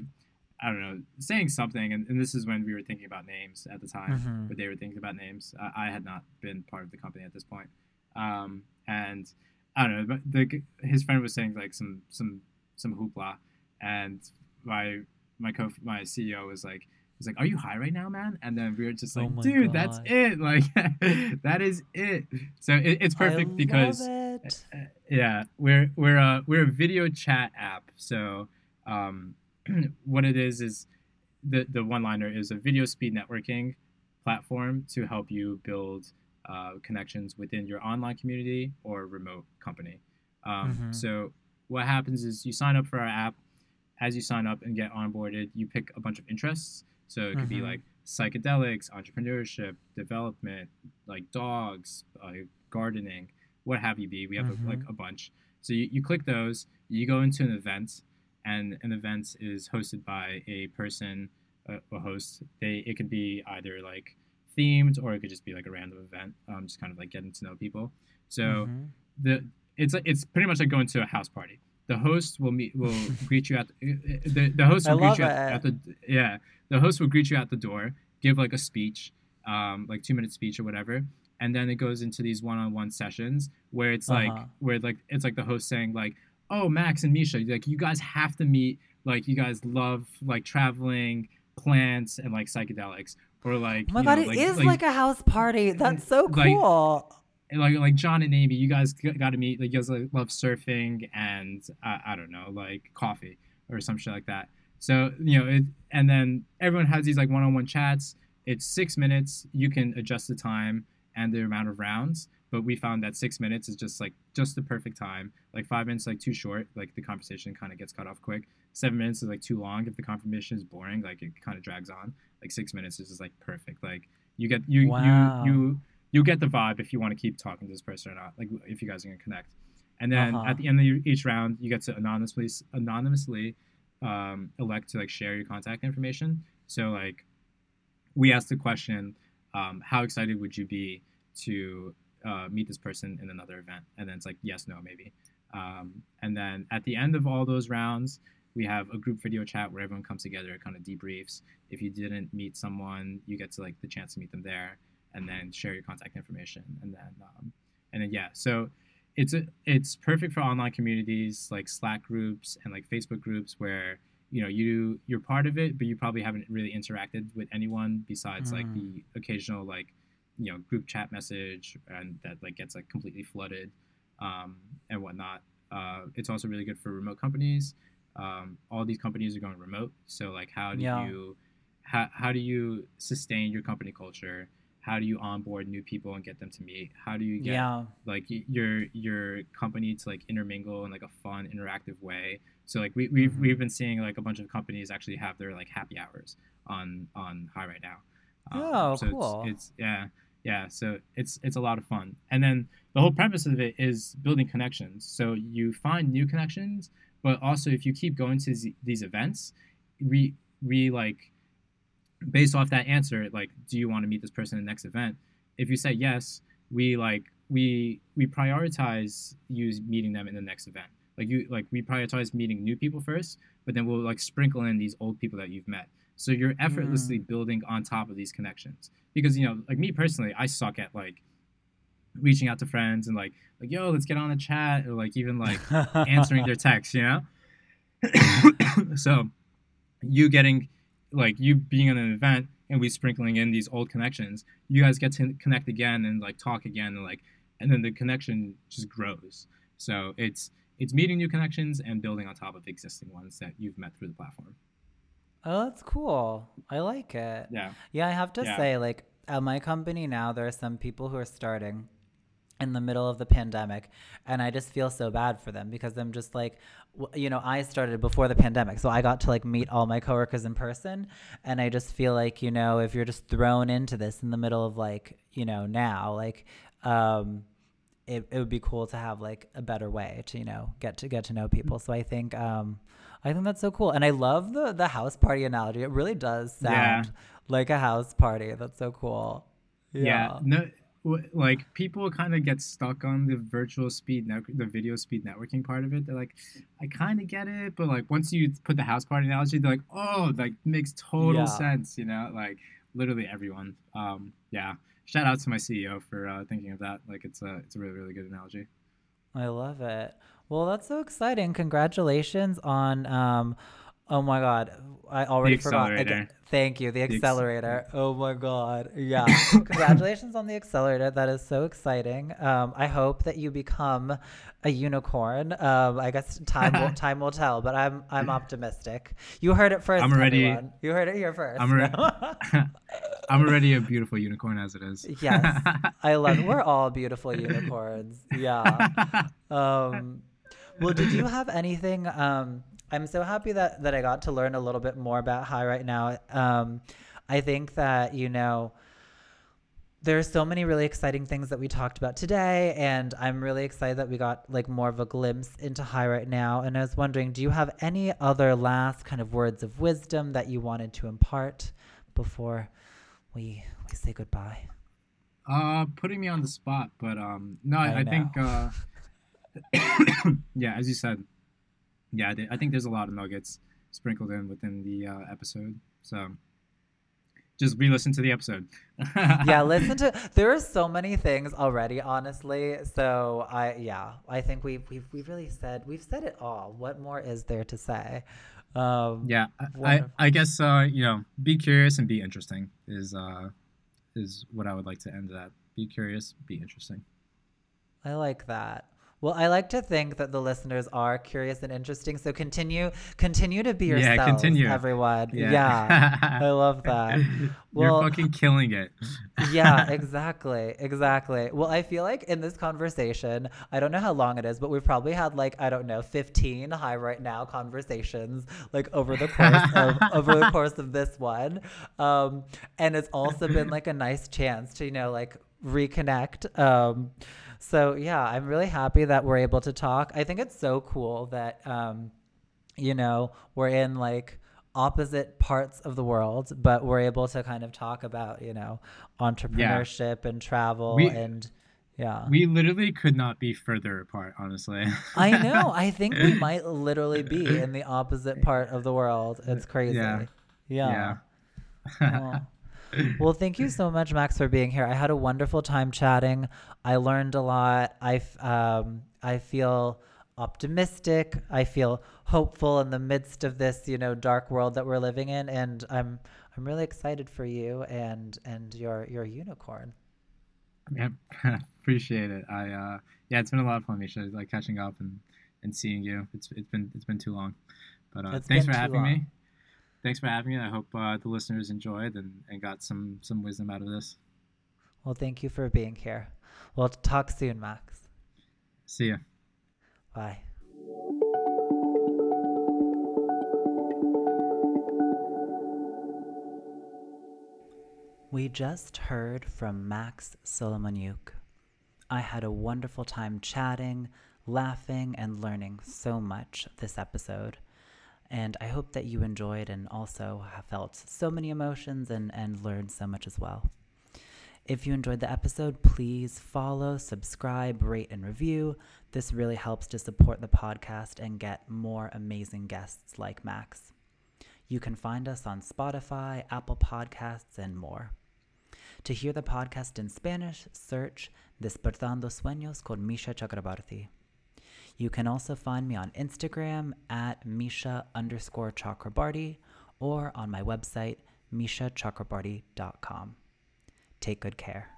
i don't know saying something and, and this is when we were thinking about names at the time Mhm. but they were thinking about names. I, I had not been part of the company at this point. Um and i don't know but the his friend was saying like some some some hoopla. And my my co my ceo was like was like are you high right now man and then we were just Oh like my dude that's it like that is it so it, it's perfect because it. uh, yeah, we're we're a we're a video chat app. So um, what it is is the the one liner is a video speed networking platform to help you build uh, connections within your online community or remote company. Um, Mhm. So what happens is you sign up for our app, as you sign up and get onboarded, you pick a bunch of interests. So it could be Mhm. like psychedelics, entrepreneurship, development, like dogs, uh, gardening, what have you be. We have a, like a bunch. So you, you click those, you go into an event, and an event is hosted by a person, a, a host. They it could be either like themed or it could just be like a random event, um, just kind of like getting to know people. So Mhm. the it's it's pretty much like going to a house party. The host will meet will greet you at the, the, the host will greet you at, at the yeah the host will greet you at the door, give like a speech, um, like two minute speech or whatever, and then it goes into these one on one sessions where it's like Uh-huh. where like it's like the host saying like oh Max and Misha like you guys have to meet like you guys love like traveling plants and like psychedelics or like Oh my god, know, it like, is like, like, a house party. That's so like- cool. Like like John and Amy, you guys got to meet. Like you guys like, love surfing and uh, I don't know, like coffee or some shit like that. So you know, it, and then everyone has these like one-on-one chats. It's six minutes. You can adjust the time and the amount of rounds. But we found that six minutes is just like just the perfect time. Like five minutes, like too short. Like the conversation kind of gets cut off quick. Seven minutes is like too long. If the conversation is boring, like it kind of drags on. Like six minutes is just like perfect. Like you get you Wow. you you you get the vibe if you want to keep talking to this person or not. Like if you guys are gonna connect. And then Uh-huh. at the end of each round, you get to anonymously anonymously um, elect to like share your contact information. So like we asked the question, um, how excited would you be to uh, meet this person in another event? And then it's like yes, no, maybe. Um, and then at the end of all those rounds, we have a group video chat where everyone comes together, kind of debriefs. If you didn't meet someone, you get to like the chance to meet them there, and then share your contact information, and then um, and then yeah, so it's a, it's perfect for online communities like Slack groups and like Facebook groups where you know you you're part of it, but you probably haven't really interacted with anyone besides like Mm. the occasional like you know group chat message and that like gets like completely flooded um, and whatnot. Uh, it's also really good for remote companies. Um, all these companies are going remote, so like how do Yeah. you how, how do you sustain your company culture? How do you onboard new people and get them to meet? How do you get Yeah. like your your company to like intermingle in like a fun interactive way so like we, we've Mhm. we've been seeing like a bunch of companies actually have their like happy hours on on Hi Right Now Oh, so cool. it's, it's yeah yeah so it's it's a lot of fun and then the whole premise of it is building connections so you find new connections but also if you keep going to z- these events we we like based off that answer like do you want to meet this person in the next event? If you say yes we like we we prioritize you meeting them in the next event. Like you like we prioritize meeting new people first but then we'll like sprinkle in these old people that you've met. So you're effortlessly mm. building on top of these connections. Because you know like me personally i suck at like reaching out to friends and like like yo let's get on a chat or like even like answering their texts, you know? so you getting like you being in an event and we sprinkling in these old connections, you guys get to connect again and like talk again and like and then the connection just grows. So it's it's meeting new connections and building on top of existing ones that you've met through the platform. Oh, that's cool. I like it. Yeah. Yeah, I have to Yeah. say, like, at my company now, there are some people who are starting in the middle of the pandemic, and I just feel so bad for them because I'm just like, you know, I started before the pandemic, so I got to like meet all my coworkers in person, and I just feel like, you know, if you're just thrown into this in the middle of like, you know, now, like, um, it, it would be cool to have like a better way to you know get to get to know people. So i think um i think that's so cool and i love the the house party analogy. It really does Yeah. sound like a house party. That's so cool. Yeah. No, w- like people kind of get stuck on the virtual speed net, the video speed networking part of it. They're like, I kind of get it, but like once you put the house party analogy, they're like, oh, like makes total Yeah. sense. You know, like literally everyone. Um, yeah. Shout out to my CEO for uh, thinking of that. Like it's a it's a really really good analogy. I love it. Well, that's so exciting. Congratulations on um oh my god. I already forgot. Again, thank you. The ex- accelerator. oh my god. Yeah. Congratulations on the accelerator. That is so exciting. Um I hope that you become a unicorn. Um I guess time will time will tell, but I'm I'm optimistic. You heard it 1st I'm already- everyone. You heard it here 1st I'm already- I'm already a beautiful unicorn as it is. Yes. I love we're all beautiful unicorns. Yeah. Um, well, did you have anything um, I'm so happy that that I got to learn a little bit more about Hi Right Now. Um, I think that you know there's so many really exciting things that we talked about today and i'm really excited that we got like more of a glimpse into Hi Right Now. And i was wondering do you have any other last kind of words of wisdom that you wanted to impart before we we say goodbye? Uh putting me on the spot but um no i, I I think uh yeah as you said yeah I, think there's a lot of nuggets sprinkled in within the uh, episode so just re-listen to the episode. Yeah listen to there are so many things already honestly so i yeah i think we've we've, we've really said we've said it all. What more is there to say? Um yeah I, I i guess uh you know be curious and be interesting is uh is what i would like to end that. Be curious be interesting. I like that. Well, I like to think that the listeners are curious and interesting. So continue, continue to be Yeah, continue. everyone. Yeah, I love that. Well- you're fucking killing it yeah, exactly, exactly. Well, I feel like in this conversation, I don't know how long it is, but we've probably had like I don't know, fifteen Hi Right Now conversations like over the course of over the course of this one, um, and it's also been like a nice chance to you know like reconnect. Um, so yeah, I'm really happy that we're able to talk. I think it's so cool that um, you know we're in like opposite parts of the world, but we're able to kind of talk about you know entrepreneurship and travel We- and yeah. we literally could not be further apart honestly I know. I think we might literally be in the opposite part of the world. It's crazy. Yeah. Yeah. yeah Aw. Well, thank you so much, Max, for being here. I had a wonderful time chatting. I learned a lot. I, um, I feel optimistic. I feel hopeful in the midst of this, you know, dark world that we're living in, and I'm I'm really excited for you and and your your unicorn. Yeah, appreciate it. I uh, yeah, it's been a lot of fun, Misha. Like catching up and, and seeing you. It's it's been it's been too long, but uh, It's thanks for having long. me. Thanks for having me. I hope uh, the listeners enjoyed and, and got some some wisdom out of this. Well, thank you for being here. We'll talk soon, Max. See ya. Bye. We just heard from Max Solomonyuk. I had a wonderful time chatting, laughing, and learning so much this episode. And I hope that you enjoyed and also felt so many emotions and, and learned so much as well. If you enjoyed the episode, please follow, subscribe, rate, and review. This really helps to support the podcast and get more amazing guests like Max. You can find us on Spotify, Apple Podcasts, and more. To hear the podcast in Spanish, search Despertando Sueños con Misha Chakrabarti. You can also find me on Instagram at Misha underscore Chakrabarti or on my website, mishachakrabarti.com. Take good care.